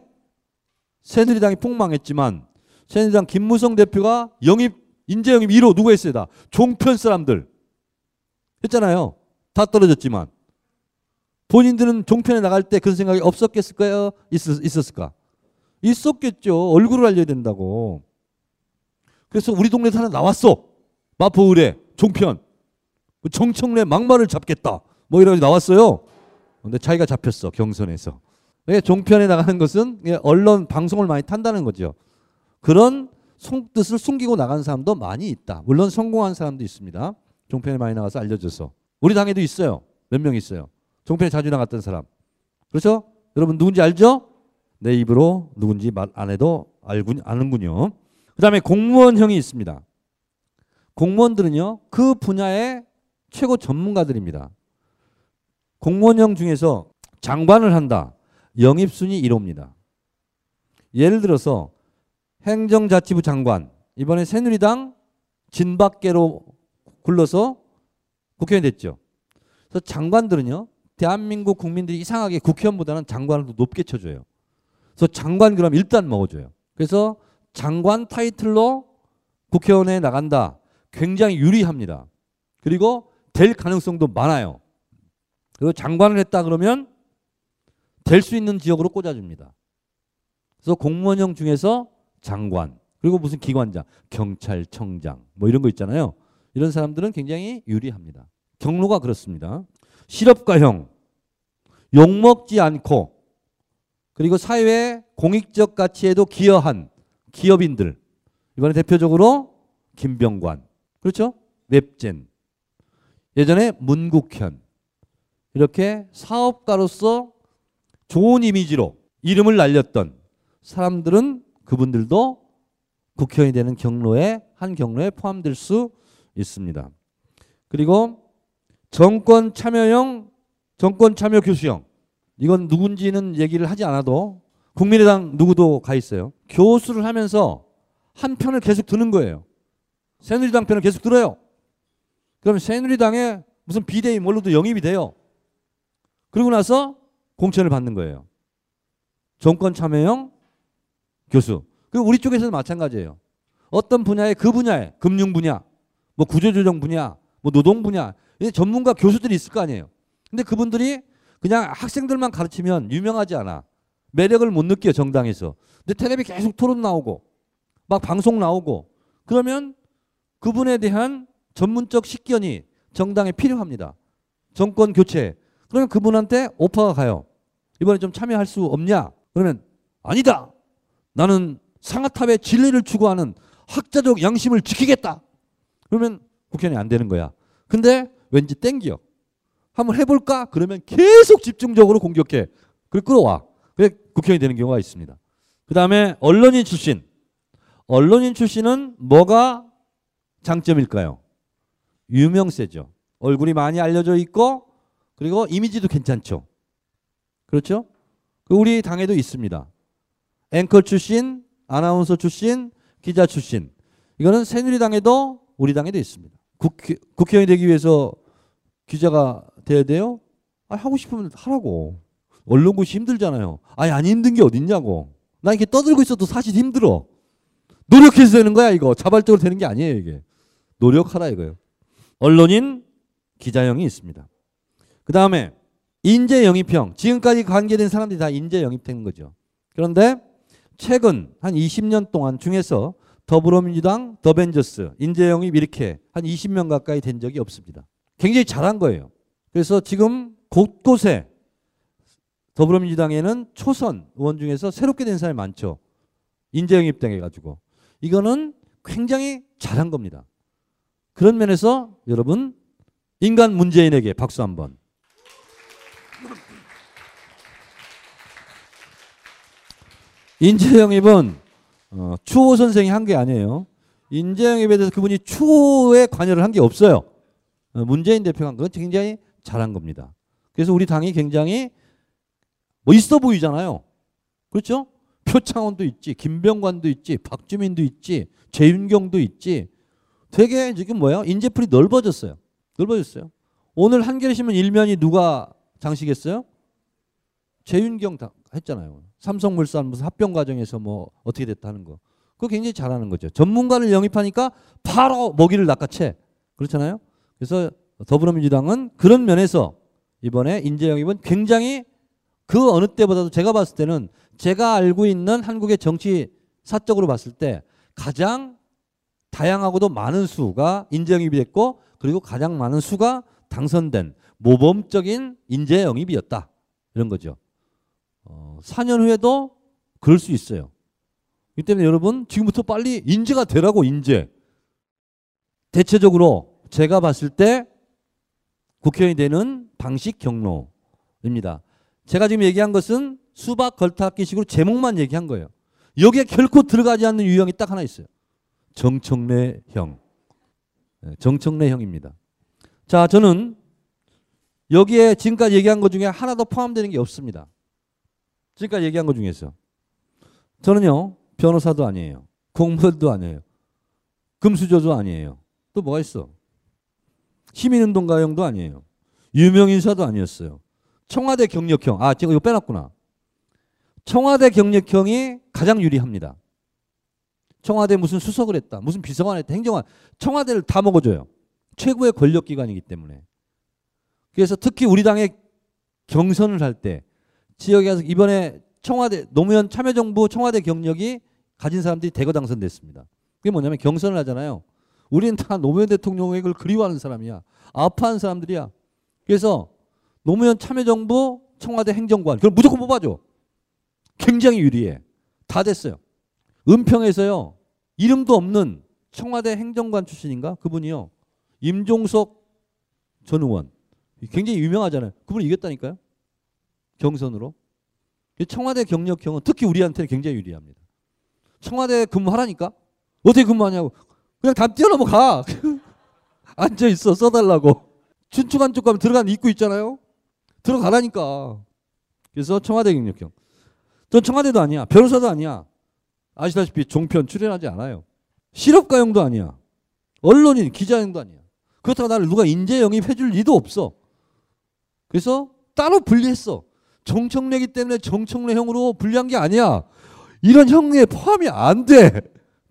새누리당이 폭망했지만 새누리당 김무성 대표가 영입 인재 영입 1호 누구 했어요? 다 종편 사람들 했잖아요. 다 떨어졌지만 본인들은 종편에 나갈 때 그런 생각이 없었겠을까요? 있었, 있었을까? 있었겠죠. 얼굴을 알려야 된다고. 그래서 우리 동네 하나 나왔어. 마포 의뢰 종편. 그 정청래 막말을 잡겠다. 뭐 이런 게 나왔어요. 근데 자기가 잡혔어 경선에서. 왜 종편에 나가는 것은 언론 방송을 많이 탄다는 거죠. 그런 뜻을 숨기고 나간 사람도 많이 있다. 물론 성공한 사람도 있습니다. 종편에 많이 나가서 알려줘서. 우리 당에도 있어요. 몇 명 있어요. 종편에 자주 나갔던 사람. 그렇죠? 여러분 누군지 알죠? 내 입으로 누군지 말 안 해도 알군, 아는군요. 그 다음에 공무원형이 있습니다. 공무원들은요, 그 분야의 최고 전문가들입니다. 공무원형 중에서 장관을 한다. 영입순위 1호입니다. 예를 들어서 행정자치부 장관, 이번에 새누리당 진박계로 굴러서 국회의원 됐죠. 그래서 장관들은요, 대한민국 국민들이 이상하게 국회의원보다는 장관을 더 높게 쳐줘요. 그래서 장관 그럼 일단 먹어줘요. 그래서 장관 타이틀로 국회의원에 나간다. 굉장히 유리합니다. 그리고 될 가능성도 많아요. 그리고 장관을 했다 그러면 될 수 있는 지역으로 꽂아줍니다. 그래서 공무원형 중에서 장관 그리고 무슨 기관장, 경찰청장 뭐 이런 거 있잖아요. 이런 사람들은 굉장히 유리합니다. 경로가 그렇습니다. 실업가형, 욕먹지 않고 그리고 사회 공익적 가치에도 기여한 기업인들 이번에 대표적으로 김병관 그렇죠? 웹젠 예전에 문국현 이렇게 사업가로서 좋은 이미지로 이름을 날렸던 사람들은 그분들도 국회의원이 되는 경로에 한 경로에 포함될 수 있습니다. 그리고 정권 참여형, 정권 참여 교수형 이건 누군지는 얘기를 하지 않아도 국민의당 누구도 가 있어요. 교수를 하면서 한 편을 계속 드는 거예요. 새누리당 편을 계속 들어요. 그럼 새누리당에 무슨 비대위 뭘로도 영입이 돼요. 그러고 나서 공천을 받는 거예요. 정권 참여형 교수. 그리고 우리 쪽에서도 마찬가지예요. 어떤 분야에 그 분야에 금융 분야, 뭐 구조조정 분야, 뭐 노동 분야 이 전문가 교수들이 있을 거 아니에요. 근데 그분들이 그냥 학생들만 가르치면 유명하지 않아. 매력을 못 느껴 정당에서. 근데 텔레비 계속 토론 나오고 막 방송 나오고 그러면 그분에 대한 전문적 식견이 정당에 필요합니다. 정권 교체. 그러면 그분한테 오퍼가 가요. 이번에 좀 참여할 수 없냐? 그러면 아니다. 나는 상하탑의 진리를 추구하는 학자적 양심을 지키겠다. 그러면 국회의원이 안 되는 거야. 근데 왠지 땡겨. 한번 해볼까? 그러면 계속 집중적으로 공격해. 그걸 끌어와. 그래 국회의원이 되는 경우가 있습니다. 그 다음에 언론인 출신. 언론인 출신은 뭐가 장점일까요? 유명세죠. 얼굴이 많이 알려져 있고 그리고 이미지도 괜찮죠. 그렇죠? 그 우리 당에도 있습니다. 앵커 출신, 아나운서 출신, 기자 출신. 이거는 새누리당에도 우리 당에도 있습니다. 국회, 국회의원이 되기 위해서 기자가 돼야 돼요? 아, 하고 싶으면 하라고. 언론고시 힘들잖아요. 아니, 안 힘든 게 어딨냐고. 나 이렇게 떠들고 있어도 사실 힘들어. 노력해서 되는 거야, 이거. 자발적으로 되는 게 아니에요, 이게. 노력하라, 이거예요. 언론인, 기자형이 있습니다. 그 다음에 인재 영입형. 지금까지 관계된 사람들이 다 인재 영입된 거죠. 그런데 최근 한 20년 동안 중에서 더불어민주당, 더벤져스, 인재 영입 이렇게 한 20명 가까이 된 적이 없습니다. 굉장히 잘한 거예요. 그래서 지금 곳곳에 더불어민주당에는 초선 의원 중에서 새롭게 된 사람이 많죠. 인재 영입 당해 가지고 이거는 굉장히 잘한 겁니다. 그런 면에서 여러분 인간 문재인에게 박수 한번. 인재 영입은 어, 추호 선생이 한 게 아니에요. 인재 영입에 대해서 그분이 추호에 관여를 한 게 없어요. 어, 문재인 대표가 한 건 굉장히 잘한 겁니다. 그래서 우리 당이 굉장히 뭐 있어 보이잖아요. 그렇죠? 표창원도 있지, 김병관도 있지, 박주민도 있지, 재윤경도 있지. 되게 지금 뭐예요? 인재풀이 넓어졌어요. 넓어졌어요. 오늘 한겨레 신문 일면이 누가 장식했어요? 재윤경 다 했잖아요. 삼성물산 무슨 합병 과정에서 뭐 어떻게 됐다 하는 거. 그거 굉장히 잘하는 거죠. 전문가를 영입하니까 바로 먹이를 낚아채. 그렇잖아요. 그래서 더불어민주당은 그런 면에서 이번에 인재 영입은 굉장히 그 어느 때보다도 제가 봤을 때는 제가 알고 있는 한국의 정치 사적으로 봤을 때 가장 다양하고도 많은 수가 인재 영입이 됐고 그리고 가장 많은 수가 당선된 모범적인 인재 영입이었다. 이런 거죠. 어, 4년 후에도 그럴 수 있어요. 이 때문에 여러분 지금부터 빨리 인재가 되라고 인재. 대체적으로 제가 봤을 때 국회의원이 되는 방식 경로입니다. 제가 지금 얘기한 것은 수박 걸타기식으로 제목만 얘기한 거예요. 여기에 결코 들어가지 않는 유형이 딱 하나 있어요. 정청래형. 네, 정청래형입니다. 자, 저는 여기에 지금까지 얘기한 것 중에 하나도 포함되는 게 없습니다. 지금까지 얘기한 것 중에서. 저는요, 변호사도 아니에요. 공무원도 아니에요. 금수저도 아니에요. 또 뭐가 있어? 시민운동 가형도 아니에요. 유명인사도 아니었어요. 청와대 경력형. 아, 제가 이거 빼놨구나. 청와대 경력형이 가장 유리합니다. 청와대 무슨 수석을 했다. 무슨 비서관 했다. 행정관. 청와대를 다 먹어줘요. 최고의 권력기관이기 때문에. 그래서 특히 우리 당의 경선을 할때 지역에 가서 이번에 청와대 노무현 참여정부 청와대 경력이 가진 사람들이 대거 당선됐습니다. 그게 뭐냐면 경선을 하잖아요. 우리는 다 노무현 대통령의 걸 그리워하는 사람이야. 아파하는 사람들이야. 그래서 노무현 참여정부 청와대 행정관 그럼 무조건 뽑아줘. 굉장히 유리해. 다 됐어요. 은평에서요. 이름도 없는 청와대 행정관 출신인가? 그분이요. 임종석 전 의원. 굉장히 유명하잖아요. 그분이 이겼다니까요. 경선으로. 청와대 경력형은 특히 우리한테는 굉장히 유리합니다. 청와대 근무하라니까? 어떻게 근무하냐고. 그냥 다 뛰어넘어가. 앉아 있어 써달라고. 춘추관 쪽 가면 들어간 입구 있잖아요. 들어가라니까. 그래서 청와대 경력형. 전 청와대도 아니야. 변호사도 아니야. 아시다시피 종편 출연하지 않아요. 실업가용도 아니야. 언론인, 기자형도 아니야. 그렇다고 나를 누가 인재 영입해 줄 리도 없어. 그래서 따로 분리했어. 정청래기 때문에 정청래형으로 분리한 게 아니야. 이런 형에 포함이 안 돼.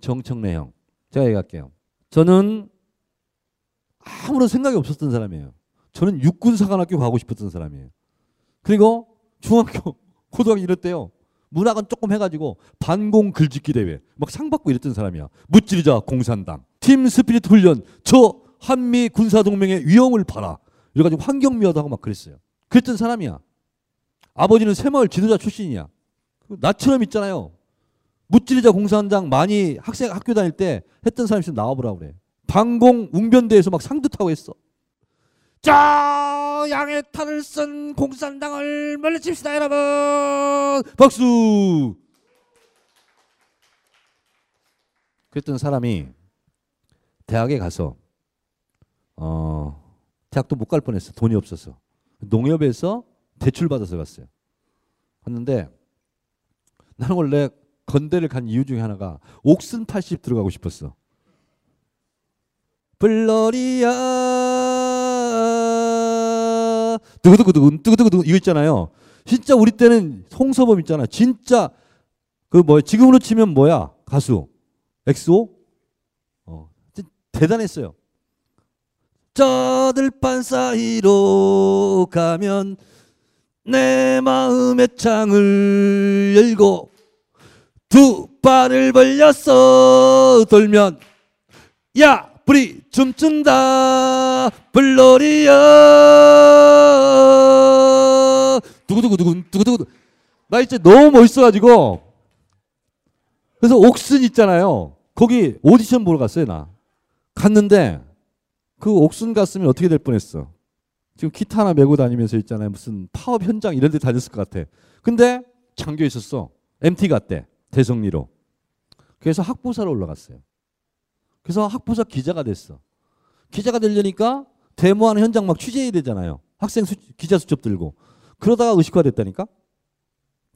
정청래형. 제가 얘기할게요. 저는 아무런 생각이 없었던 사람이에요. 저는 육군사관학교 가고 싶었던 사람이에요. 그리고 중학교, 고등학교 이럴 때요. 문학은 조금 해가지고 반공 글짓기 대회 막 상 받고 이랬던 사람이야. 무찌르자 공산당. 팀 스피릿 훈련. 저 한미 군사동맹의 위험을 봐라. 이래가지고 환경미화도 하고 막 그랬어요. 그랬던 사람이야. 아버지는 새마을 지도자 출신이야. 나처럼 있잖아요. 무찌르자 공산당 많이 학생 학교 다닐 때 했던 사람 있으면 나와보라 그래. 방공 웅변대에서 막 상도 타고 했어. 자, 양의 탈을 쓴 공산당을 물리칩시다, 여러분. 박수. 그랬던 사람이 대학에 가서 어 대학도 못 갈 뻔했어. 돈이 없어서. 농협에서 대출 받아서 갔어요. 갔는데 나는 원래 건대를 간 이유 중에 하나가 옥슨 80 들어가고 싶었어. 블러리야 두구두구두구 두구두구두구 이거 있잖아요. 진짜 우리 때는 홍서범 있잖아. 진짜 그 뭐 지금으로 치면 뭐야 가수 엑소 어 대단했어요. 저 들판 사이로 가며 내 마음의 창을 열고 두 팔을 벌려서 돌면 야 불이 춤춘다. 블러리야. 두구두구두구 두구두구 나 이제 너무 멋있어가지고. 그래서 옥슨 있잖아요. 거기 오디션 보러 갔어요 나. 갔는데 그 옥슨 갔으면 어떻게 될 뻔했어 지금 기타 하나 메고 다니면서 있잖아요 무슨 파업 현장 이런 데 다녔을 것 같아 근데 잠겨 있었어 MT 갔대 대성리로 그래서 학부사로 올라갔어요 그래서 학부사 기자가 됐어. 기자가 되려니까 데모하는 현장 막 취재해야 되잖아요. 학생 수, 기자 수첩 들고. 그러다가 의식화됐다니까.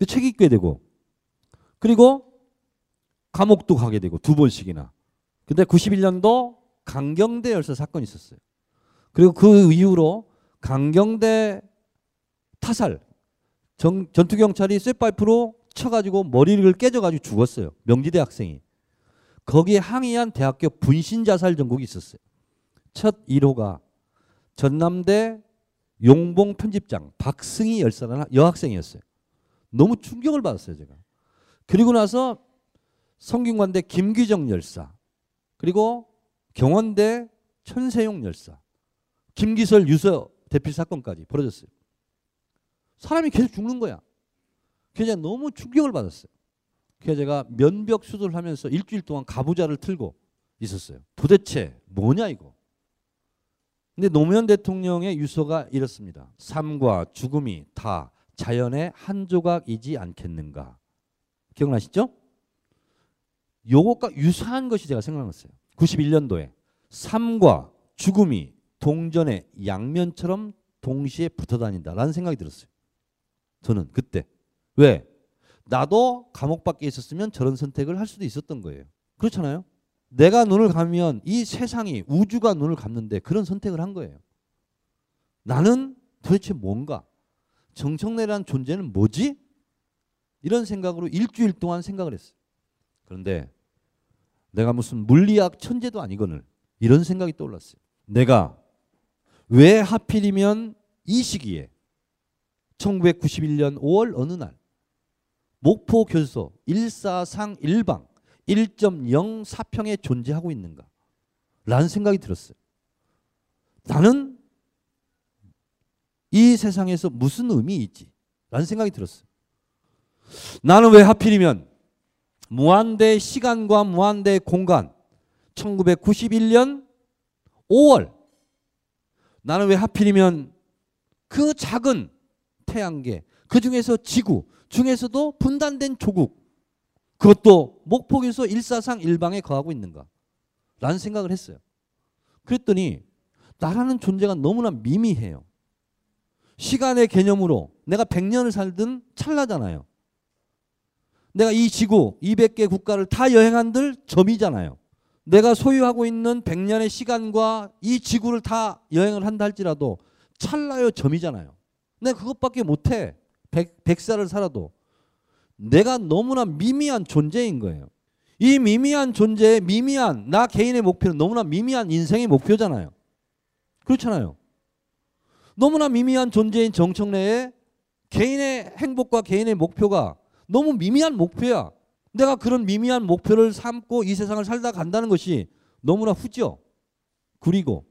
책 읽게 되고. 그리고 감옥도 가게 되고 두 번씩이나. 근데 91년도 강경대 열사 사건이 있었어요. 그리고 그 이후로 강경대 타살 정, 전투경찰이 쇠파이프로 쳐가지고 머리를 깨져가지고 죽었어요. 명지대 학생이. 거기에 항의한 대학교 분신자살 전국이 있었어요. 첫 1호가 전남대 용봉 편집장 박승희 열사라는 여학생이었어요. 너무 충격을 받았어요, 제가. 그리고 나서 성균관대 김규정 열사, 그리고 경원대 천세용 열사, 김기설 유서 대필 사건까지 벌어졌어요. 사람이 계속 죽는 거야. 그래서 너무 충격을 받았어요. 그래서 제가 면벽 수술을 하면서 일주일 동안 가부좌를 틀고 있었어요. 도대체 뭐냐 이거. 근데 노무현 대통령의 유서가 이렇습니다. 삶과 죽음이 다 자연의 한 조각이지 않겠는가. 기억나시죠? 요것과 유사한 것이 제가 생각났어요. 91년도에 삶과 죽음이 동전의 양면처럼 동시에 붙어 다닌다라는 생각이 들었어요. 저는 그때. 왜? 나도 감옥 밖에 있었으면 저런 선택을 할 수도 있었던 거예요. 그렇잖아요. 내가 눈을 감으면 이 세상이 우주가 눈을 감는데 그런 선택을 한 거예요. 나는 도대체 뭔가 정청래라는 존재는 뭐지? 이런 생각으로 일주일 동안 생각을 했어요. 그런데 내가 무슨 물리학 천재도 아니거늘 이런 생각이 떠올랐어요. 내가 왜 하필이면 이 시기에 1991년 5월 어느 날 목포 교수소 1사상 1방 1.04평에 존재하고 있는가? 라는 생각이 들었어요. 나는 이 세상에서 무슨 의미 있지? 라는 생각이 들었어요. 나는 왜 하필이면 무한대 시간과 무한대 공간 1991년 5월 나는 왜 하필이면 그 작은 태양계 그 중에서 지구 중에서도 분단된 조국 그것도 목포에서 일사상 일방에 거하고 있는가 라는 생각을 했어요. 그랬더니 나라는 존재가 너무나 미미해요. 시간의 개념으로 내가 100년을 살든 찰나잖아요. 내가 이 지구 200개 국가를 다 여행한들 점이잖아요. 내가 소유하고 있는 100년의 시간과 이 지구를 다 여행을 한다 할지라도 찰나요 점이잖아요. 내가 그것밖에 못해. 100, 100살을 살아도. 내가 너무나 미미한 존재인 거예요. 이 미미한 존재의 미미한 나 개인의 목표는 너무나 미미한 인생의 목표잖아요. 그렇잖아요. 너무나 미미한 존재인 정청래의 개인의 행복과 개인의 목표가 너무 미미한 목표야. 내가 그런 미미한 목표를 삼고 이 세상을 살다 간다는 것이 너무나 후죠. 그리고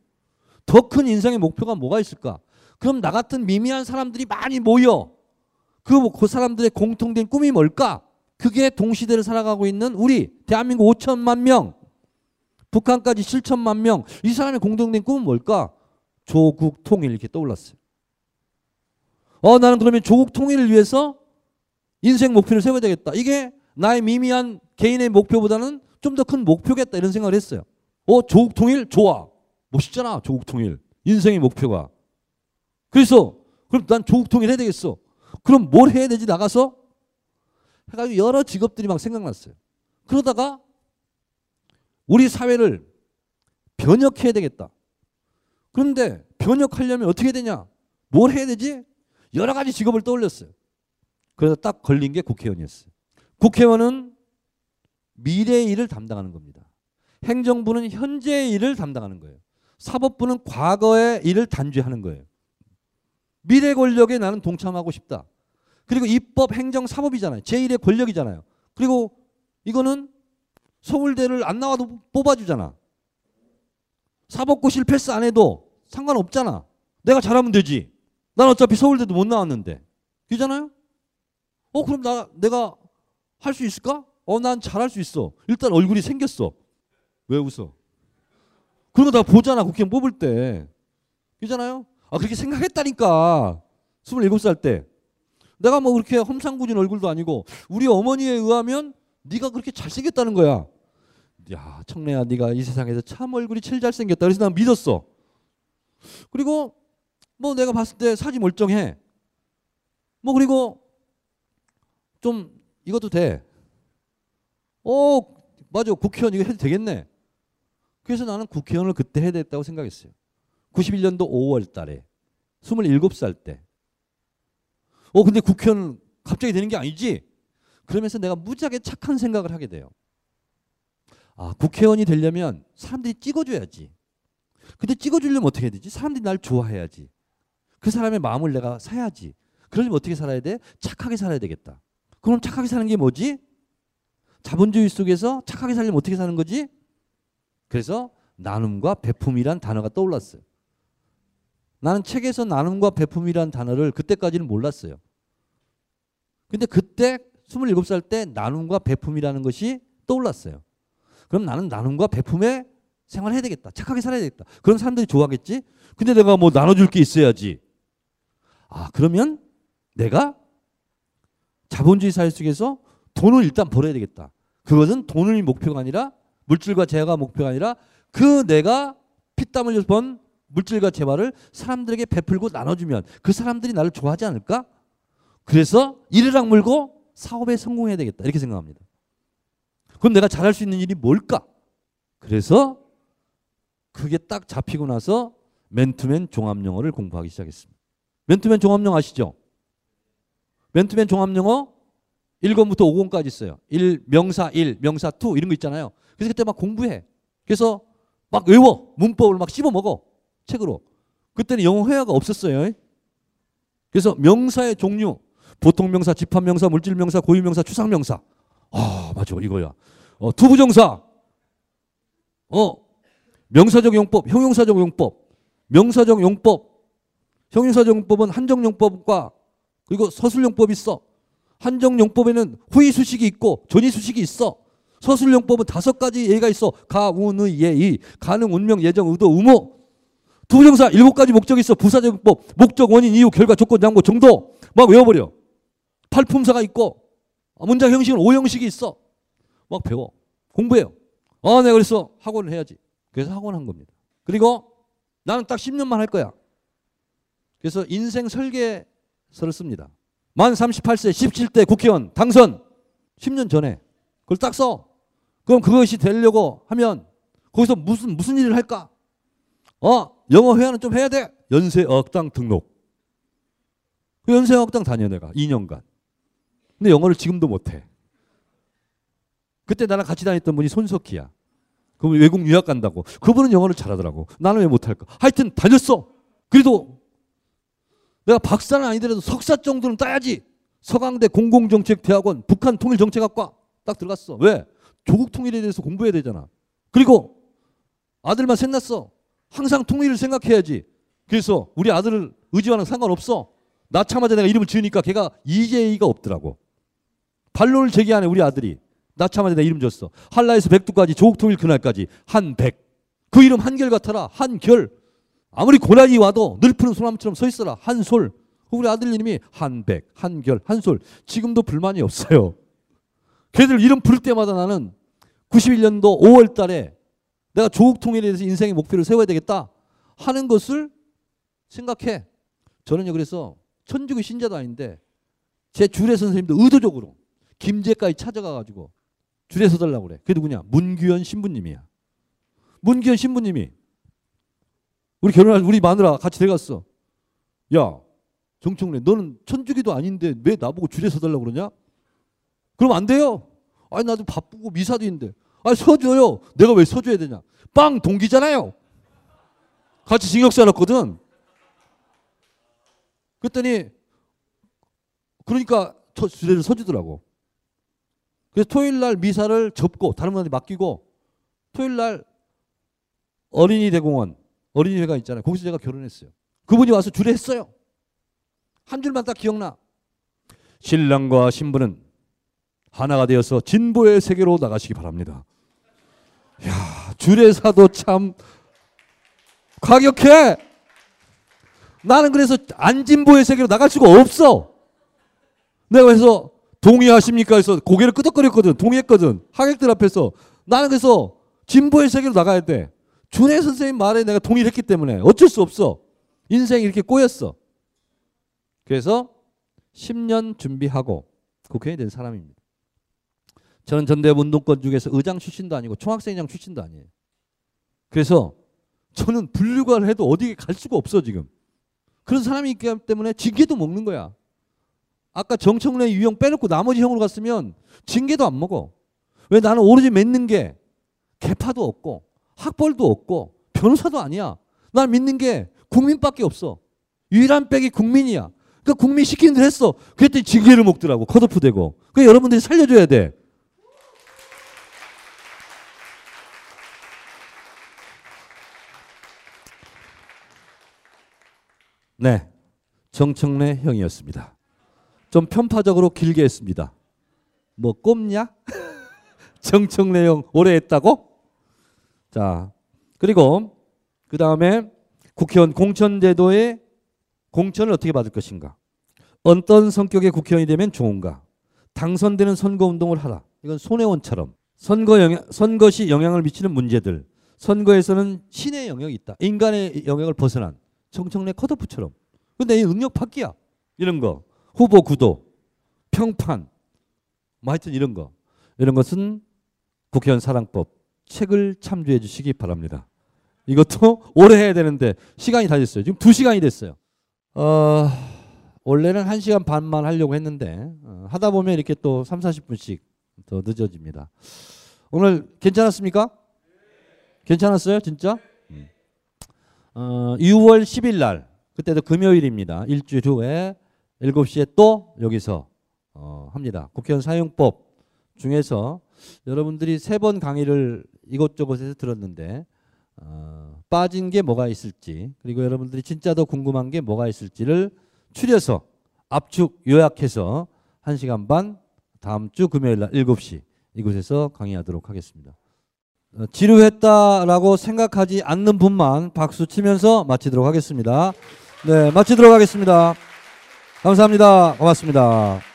더 큰 인생의 목표가 뭐가 있을까? 그럼 나 같은 미미한 사람들이 많이 모여 그, 그 사람들의 공통된 꿈이 뭘까? 그게 동시대를 살아가고 있는 우리 대한민국 5천만 명, 북한까지 7천만 명, 이 사람의 공통된 꿈은 뭘까? 조국 통일 이렇게 떠올랐어요. 어, 나는 그러면 조국 통일을 위해서 인생 목표를 세워야 되겠다. 이게 나의 미미한 개인의 목표보다는 좀 더 큰 목표겠다 이런 생각을 했어요. 어, 조국 통일 좋아. 멋있잖아. 조국 통일. 인생의 목표가. 그래서 그럼 난 조국 통일 해야 되겠어. 그럼 뭘 해야 되지 나가서? 해가지고 여러 직업들이 막 생각났어요. 그러다가 우리 사회를 변혁해야 되겠다. 그런데 변혁하려면 어떻게 되냐? 뭘 해야 되지? 여러 가지 직업을 떠올렸어요. 그래서 딱 걸린 게 국회의원이었어요. 국회의원은 미래의 일을 담당하는 겁니다. 행정부는 현재의 일을 담당하는 거예요. 사법부는 과거의 일을 단죄하는 거예요. 미래 권력에 나는 동참하고 싶다. 그리고 입법, 행정, 사법이잖아요. 제1의 권력이잖아요. 그리고 이거는 서울대를 안 나와도 뽑아주잖아. 사법고 실패스 안 해도 상관없잖아. 내가 잘하면 되지. 난 어차피 서울대도 못 나왔는데. 그잖아요? 어, 그럼 나, 내가 할 수 있을까? 어, 난 잘할 수 있어. 일단 얼굴이 생겼어. 왜 웃어? 그런 거 다 보잖아. 국회의원 뽑을 때. 그잖아요? 아, 그렇게 생각했다니까. 27살 때. 내가 뭐 그렇게 험상궂은 얼굴도 아니고 우리 어머니에 의하면 네가 그렇게 잘생겼다는 거야. 야, 청래야 네가 이 세상에서 참 얼굴이 제일 잘생겼다. 그래서 난 믿었어. 그리고 뭐 내가 봤을 때 사지 멀쩡해. 뭐 그리고 좀 이것도 돼. 어, 맞아. 국회의원 이거 해도 되겠네. 그래서 나는 국회의원을 그때 해야 됐다고 생각했어요. 91년도 5월 달에 27살 때. 어, 근데 국회의원 갑자기 되는 게 아니지? 그러면서 내가 무지하게 착한 생각을 하게 돼요. 아, 국회의원이 되려면 사람들이 찍어줘야지. 근데 찍어주려면 어떻게 해야 되지? 사람들이 날 좋아해야지. 그 사람의 마음을 내가 사야지. 그러려면 어떻게 살아야 돼? 착하게 살아야 되겠다. 그럼 착하게 사는 게 뭐지? 자본주의 속에서 착하게 살려면 어떻게 사는 거지? 그래서 나눔과 베품이란 단어가 떠올랐어요. 나는 책에서 나눔과 베품이란 단어를 그때까지는 몰랐어요. 근데 그때 27살 때 나눔과 베품이라는 것이 떠올랐어요. 그럼 나는 나눔과 베품의 생활을 해야 되겠다. 착하게 살아야 되겠다. 그런 사람들이 좋아하겠지? 근데 내가 뭐 나눠줄 게 있어야지. 아, 그러면 내가 자본주의 사회 속에서 돈을 일단 벌어야 되겠다. 그것은 돈을 목표가 아니라 물질과 재화가 목표가 아니라 그 내가 피땀 흘려서 번 물질과 재화를 사람들에게 베풀고 나눠주면 그 사람들이 나를 좋아하지 않을까? 그래서 이를 악물고 사업에 성공해야 되겠다. 이렇게 생각합니다. 그럼 내가 잘할 수 있는 일이 뭘까? 그래서 그게 딱 잡히고 나서 맨투맨 종합영어를 공부하기 시작했습니다. 맨투맨 종합영어 아시죠? 맨투맨 종합영어 1권부터 5권까지 있어요. 1, 명사 1, 명사 2 이런 거 있잖아요. 그래서 그때 막 공부해. 그래서 막 외워. 문법을 막 씹어 먹어. 책으로. 그때는 영어 회화가 없었어요. 그래서 명사의 종류. 보통 명사, 집합 명사, 물질 명사, 고유 명사, 추상 명사. 아, 맞아. 이거야. 어, 투부정사. 어, 명사적 용법, 형용사적 용법. 명사적 용법. 형용사적 용법은 한정 용법과 그리고 서술 용법이 있어. 한정 용법에는 후위 수식이 있고 전위 수식이 있어. 서술 용법은 다섯 가지 예가 있어. 가, 운, 의, 예, 이. 가능, 운명, 예정, 의도, 의무. 투부정사 일곱 가지 목적이 있어. 부사적 용법, 목적, 원인, 이유, 결과, 조건, 장고, 정도. 막 외워버려. 팔품사가 있고 문장 형식은 오형식이 있어. 막 배워. 공부해요. 아, 내가 그래서 학원을 해야지. 그래서 학원 한 겁니다. 그리고 나는 딱 10년만 할 거야. 그래서 인생 설계 씁니다. 만 38세 17대 국회의원 당선 10년 전에 그걸 딱 써. 그럼 그것이 되려고 하면 거기서 무슨 무슨 일을 할까? 어 영어 회화는 좀 해야 돼. 연세어학당 등록. 그 연세어학당 다녀 내가 2년간. 근데 영어를 지금도 못해. 그때 나랑 같이 다녔던 분이 손석희야. 그분 외국 유학 간다고. 그분은 영어를 잘하더라고. 나는 왜 못할까? 하여튼 다녔어. 그래도 내가 박사는 아니더라도 석사 정도는 따야지. 서강대 공공정책대학원 북한 통일정책학과 딱 들어갔어. 왜? 조국 통일에 대해서 공부해야 되잖아. 그리고 아들만 셋 났어. 항상 통일을 생각해야지. 그래서 우리 아들을 의지와는 상관없어. 낳자마자 내가 이름을 지으니까 걔가 이재희가 없더라고. 반론을 제기하네 우리 아들이. 낳자마자 내가 이름 줬어. 한라에서 백두까지 조국 통일 그날까지 한백. 그 이름 한결 같아라. 한결. 아무리 고난이 와도 늘 푸른 소나무처럼 서 있어라. 한 솔. 우리 아들 이름이 한백, 한결, 한솔. 지금도 불만이 없어요. 걔들 이름 부를 때마다 나는 91년도 5월 달에 내가 조국 통일에 대해서 인생의 목표를 세워야 되겠다 하는 것을 생각해. 저는요 그래서 천주교 신자도 아닌데 제 주례 선생님도 의도적으로 김제까지 찾아가 가지고 줄에 서달라고 그래. 그게 누구냐? 문규현 신부님이야. 문규현 신부님이 우리 결혼할 우리 마누라 같이 데려갔어. 야, 정청래, 너는 천주교도 아닌데 왜 나보고 줄에 서달라고 그러냐? 그럼 안 돼요. 아니 나도 바쁘고 미사도 있는데. 아니 서줘요. 내가 왜 서줘야 되냐? 빵 동기잖아요. 같이 징역사 넣었거든. 그랬더니 그러니까 주례를 서주더라고. 그래서 토요일 날 미사를 접고 다른 분한테 맡기고 토요일 날 어린이 대공원 어린이회가 있잖아요. 거기서 제가 결혼했어요. 그분이 와서 주례 했어요. 한 줄만 딱 기억나. 신랑과 신부는 하나가 되어서 진보의 세계로 나가시기 바랍니다. 야, 주례사도 참 과격해. 나는 그래서 안진보의 세계로 나갈 수가 없어. 내가 그래서 동의하십니까? 해서 고개를 끄덕거렸거든. 동의했거든. 하객들 앞에서. 나는 그래서 진보의 세계로 나가야 돼. 준혜 선생님 말에 내가 동의를 했기 때문에 어쩔 수 없어. 인생이 이렇게 꼬였어. 그래서 10년 준비하고 국회의원이 된 사람입니다. 저는 전대협 운동권 중에서 의장 출신도 아니고 총학생회장 출신도 아니에요. 그래서 저는 분류관을 해도 어디에 갈 수가 없어 지금. 그런 사람이 있기 때문에 징계도 먹는 거야. 아까 정청래 유형 빼놓고 나머지 형으로 갔으면 징계도 안 먹어. 왜 나는 오로지 맺는 게 개파도 없고 학벌도 없고 변호사도 아니야. 난 믿는 게 국민밖에 없어. 유일한 백이 국민이야. 그러니까 국민 시키는 대로 했어. 그랬더니 징계를 먹더라고. 컷오프 되고. 그 여러분들이 살려줘야 돼. 네. 정청래 형이었습니다. 좀 편파적으로 길게 했습니다. 뭐 꼽냐? 정청래 형 오래 했다고? 자, 그리고 그 다음에 국회의원 공천제도의 공천을 어떻게 받을 것인가? 어떤 성격의 국회의원이 되면 좋은가? 당선되는 선거운동을 하라. 이건 손혜원처럼 선거 영향, 선거 시 영향을 미치는 문제들, 선거에서는 신의 영역이 있다. 인간의 영역을 벗어난 정청래 컷오프처럼. 근데 이 능력 파기야. 이런 거. 후보 구도, 평판, 뭐 하여튼 이런 거. 이런 것은 국회의원 사랑법 책을 참조해 주시기 바랍니다. 이것도 오래 해야 되는데 시간이 다 됐어요. 지금 두 시간이 됐어요. 어, 원래는 한 시간 반만 하려고 했는데 어, 하다 보면 이렇게 또 3, 40분씩 더 늦어집니다. 오늘 괜찮았습니까? 괜찮았어요? 진짜? 음. 어, 6월 10일 날 그때도 금요일입니다. 일주일 후에 7시에 또 여기서 어, 합니다. 국회의원 사용법 중에서 여러분들이 세 번 강의를 이곳저곳에서 들었는데 어, 빠진 게 뭐가 있을지 그리고 여러분들이 진짜 더 궁금한 게 뭐가 있을지를 추려서 압축 요약해서 1시간 반 다음 주 금요일 날 7시 이곳에서 강의하도록 하겠습니다. 어, 지루했다라고 생각하지 않는 분만 박수 치면서 마치도록 하겠습니다. 네, 마치도록 하겠습니다. 감사합니다. 고맙습니다.